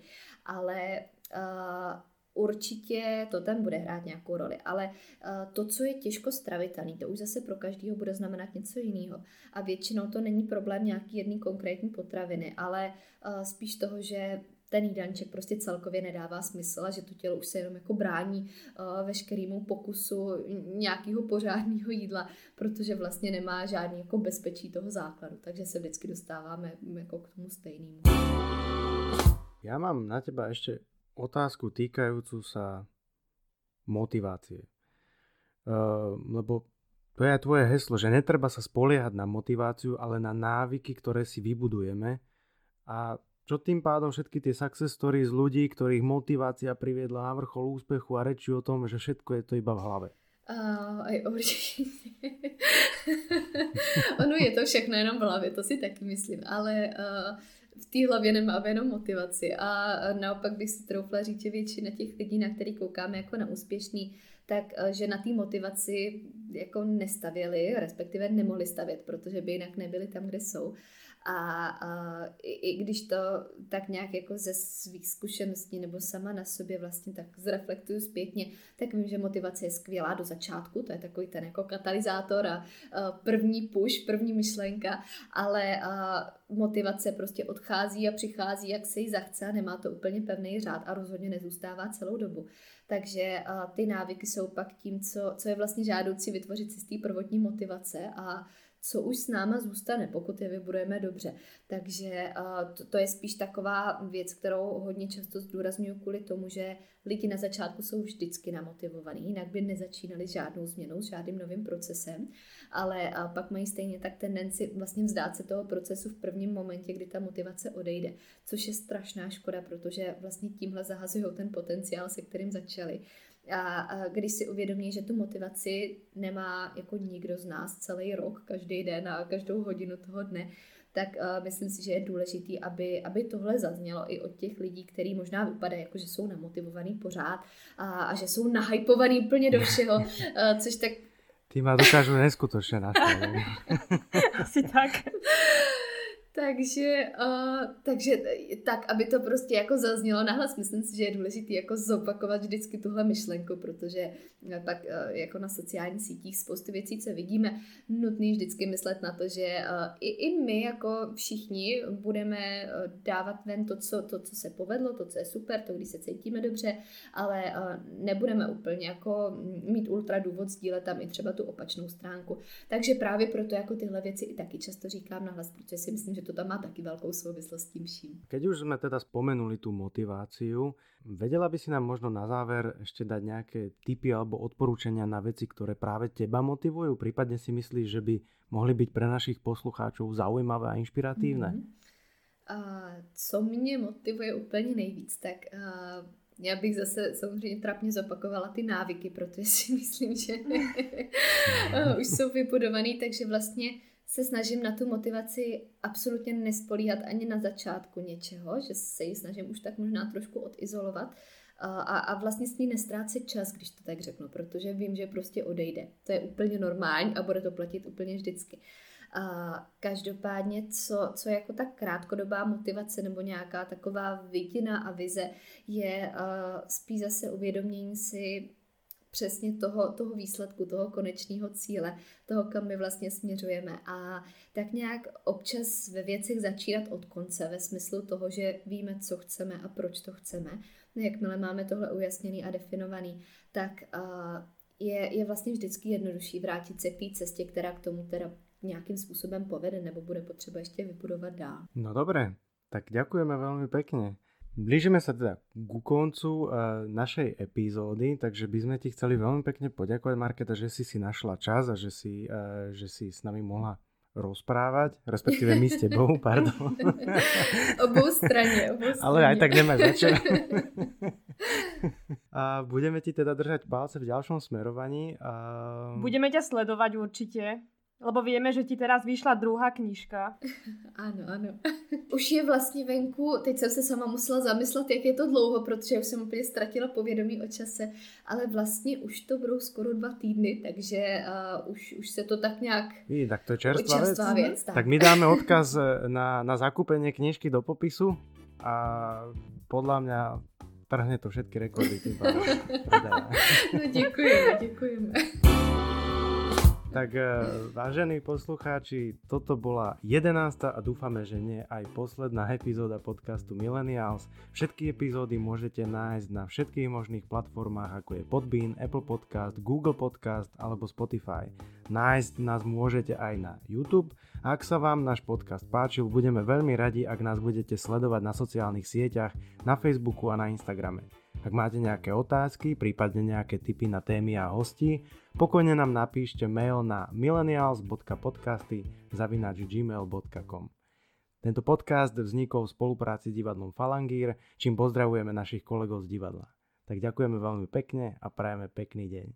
Ale uh, určitě to tam bude hrát nějakou roli, ale uh, to, co je těžko stravitelný, to už zase pro každého bude znamenat něco jiného. A většinou to není problém nějaký jedný konkrétní potraviny, ale uh, spíš toho, že ten jídelníček prostě celkově nedává smysl a že to tělo už se jenom jako brání uh, veškerému pokusu nějakého pořádného jídla, protože vlastně nemá žádný jako bezpečí toho základu, takže se vždycky dostáváme jako k tomu stejnému. Já mám na teba ještě otázku týkajúcu sa motivácie. Uh, lebo to je tvoje heslo, že netreba sa spoliehať na motiváciu, ale na návyky, ktoré si vybudujeme. A čo tým pádom všetky tie success stories ľudí, ktorých motivácia priviedla na vrchol úspechu a reči o tom, že všetko je to iba v hlave. Uh, aj určitě. ono je to všechno jenom v hlavě, to si taky myslím, ale uh, v té hlavě nemáme jenom motivaci a naopak bych si troufla říct, že většina těch lidí, na který koukáme jako na úspěšný, tak že na té motivaci jako nestavěli, respektive nemohli stavět, protože by jinak nebyli tam, kde jsou. A, a i, i když to tak nějak jako ze svých zkušeností nebo sama na sobě vlastně tak zreflektuju zpětně, tak vím, že motivace je skvělá do začátku, to je takový ten jako katalyzátor a, a první push, první myšlenka, ale a, motivace prostě odchází a přichází, jak se jí zachce a nemá to úplně pevný řád a rozhodně nezůstává celou dobu. Takže a, ty návyky jsou pak tím, co, co je vlastně žádoucí vytvořit si z té prvotní motivace a co už s náma zůstane, pokud je vybudujeme dobře. Takže to, to je spíš taková věc, kterou hodně často zdůraznuju kvůli tomu, že lidi na začátku jsou vždycky namotivovaní, jinak by nezačínali žádnou změnou, s žádným novým procesem, ale pak mají stejně tak tendenci vlastně vzdát se toho procesu v prvním momentě, kdy ta motivace odejde, což je strašná škoda, protože vlastně tímhle zahazují ten potenciál, se kterým začali. A, a když si uvědomí, že tu motivaci nemá jako nikdo z nás celý rok, každý den a každou hodinu toho dne, tak uh, myslím si, že je důležitý, aby, aby tohle zaznělo i od těch lidí, kteří možná vypadají jako, že jsou namotivovaný pořád a, a že jsou nahypovaný úplně do všeho, uh, což tak... Ty má dokážu neskutočně nastavit. Asi tak. Takže, uh, takže tak, aby to prostě jako zaznělo nahlas, myslím si, že je důležité jako zopakovat vždycky tuhle myšlenku, protože pak uh, jako na sociálních sítích spoustu věcí, co vidíme, nutný vždycky myslet na to, že uh, i, i my jako všichni budeme uh, dávat ven to co, to, co se povedlo, to, co je super, to, když se cítíme dobře, ale uh, nebudeme úplně jako mít ultra důvod sdílet tam i třeba tu opačnou stránku. Takže právě proto jako tyhle věci i taky často říkám nahlas, protože si myslím, že to tam má taky velkou souvislost s tím vším. Keď už jsme teda spomenuli tu motiváciu, vedela by si nám možno na záver ještě dať nějaké tipy alebo odporúčania na veci, které právě teba motivují? Prípadně si myslíš, že by mohly být pre našich poslucháčov zaujímavé a inšpiratívne? Mm-hmm. A co mě motivuje úplně nejvíc, tak uh, já bych zase samozřejmě trapně zopakovala ty návyky, protože si myslím, že už jsou vybudovaný, takže vlastně se snažím na tu motivaci absolutně nespolíhat ani na začátku něčeho, že se ji snažím už tak možná trošku odizolovat a, a vlastně s ní nestrácet čas, když to tak řeknu, protože vím, že prostě odejde. To je úplně normální a bude to platit úplně vždycky. A každopádně, co, co jako tak krátkodobá motivace nebo nějaká taková vidina a vize, je spíš zase uvědomění si přesně toho, toho výsledku, toho konečného cíle, toho, kam my vlastně směřujeme. A tak nějak občas ve věcech začínat od konce, ve smyslu toho, že víme, co chceme a proč to chceme. Jakmile máme tohle ujasněný a definovaný, tak je, je vlastně vždycky jednodušší vrátit se k té cestě, která k tomu teda nějakým způsobem povede nebo bude potřeba ještě vybudovat dál. No dobré, Tak ďakujeme veľmi pekne. Blížime sa teda ku koncu uh, našej epizódy, takže by sme ti chceli veľmi pekne poďakovať, Marketa, že si si našla čas a že si, uh, že si s nami mohla rozprávať, respektíve my s tebou, pardon. obou straně, obou straně. Ale aj tak nemáš začať. a budeme ti teda držať palce v ďalšom smerovaní. A... Budeme ťa sledovať určite. Lebo vieme, že ti teraz vyšla druhá knižka. Ano, ano. Už je vlastně venku, teď jsem se sama musela zamyslet, jak je to dlouho, protože už jsem úplně ztratila povědomí o čase, ale vlastně už to budou skoro dva týdny, takže uh, už, už se to tak nějak... Ví, tak to je čerstvá, čerstvá věc. věc tak. tak my dáme odkaz eh, na, na zakúpenie knižky do popisu a podľa mňa trhne to všetky rekordy. no děkujeme, děkujeme. Tak eh, vážení poslucháči, toto bola 11. a dúfame, že nie aj posledná epizóda podcastu Millennials. Všetky epizódy môžete nájsť na všetkých možných platformách ako je Podbean, Apple Podcast, Google Podcast alebo Spotify. Nájsť nás môžete aj na YouTube. Ak sa vám náš podcast páčil, budeme veľmi radi, ak nás budete sledovať na sociálnych sieťach, na Facebooku a na Instagrame. Ak máte nejaké otázky, prípadne nejaké tipy na témy a hosti, pokojne nám napíšte mail na millennials.podcasty gmail.com. Tento podcast vznikol v spolupráci s divadlom Falangír, čím pozdravujeme našich kolegov z divadla. Tak ďakujeme veľmi pekne a prajeme pekný deň.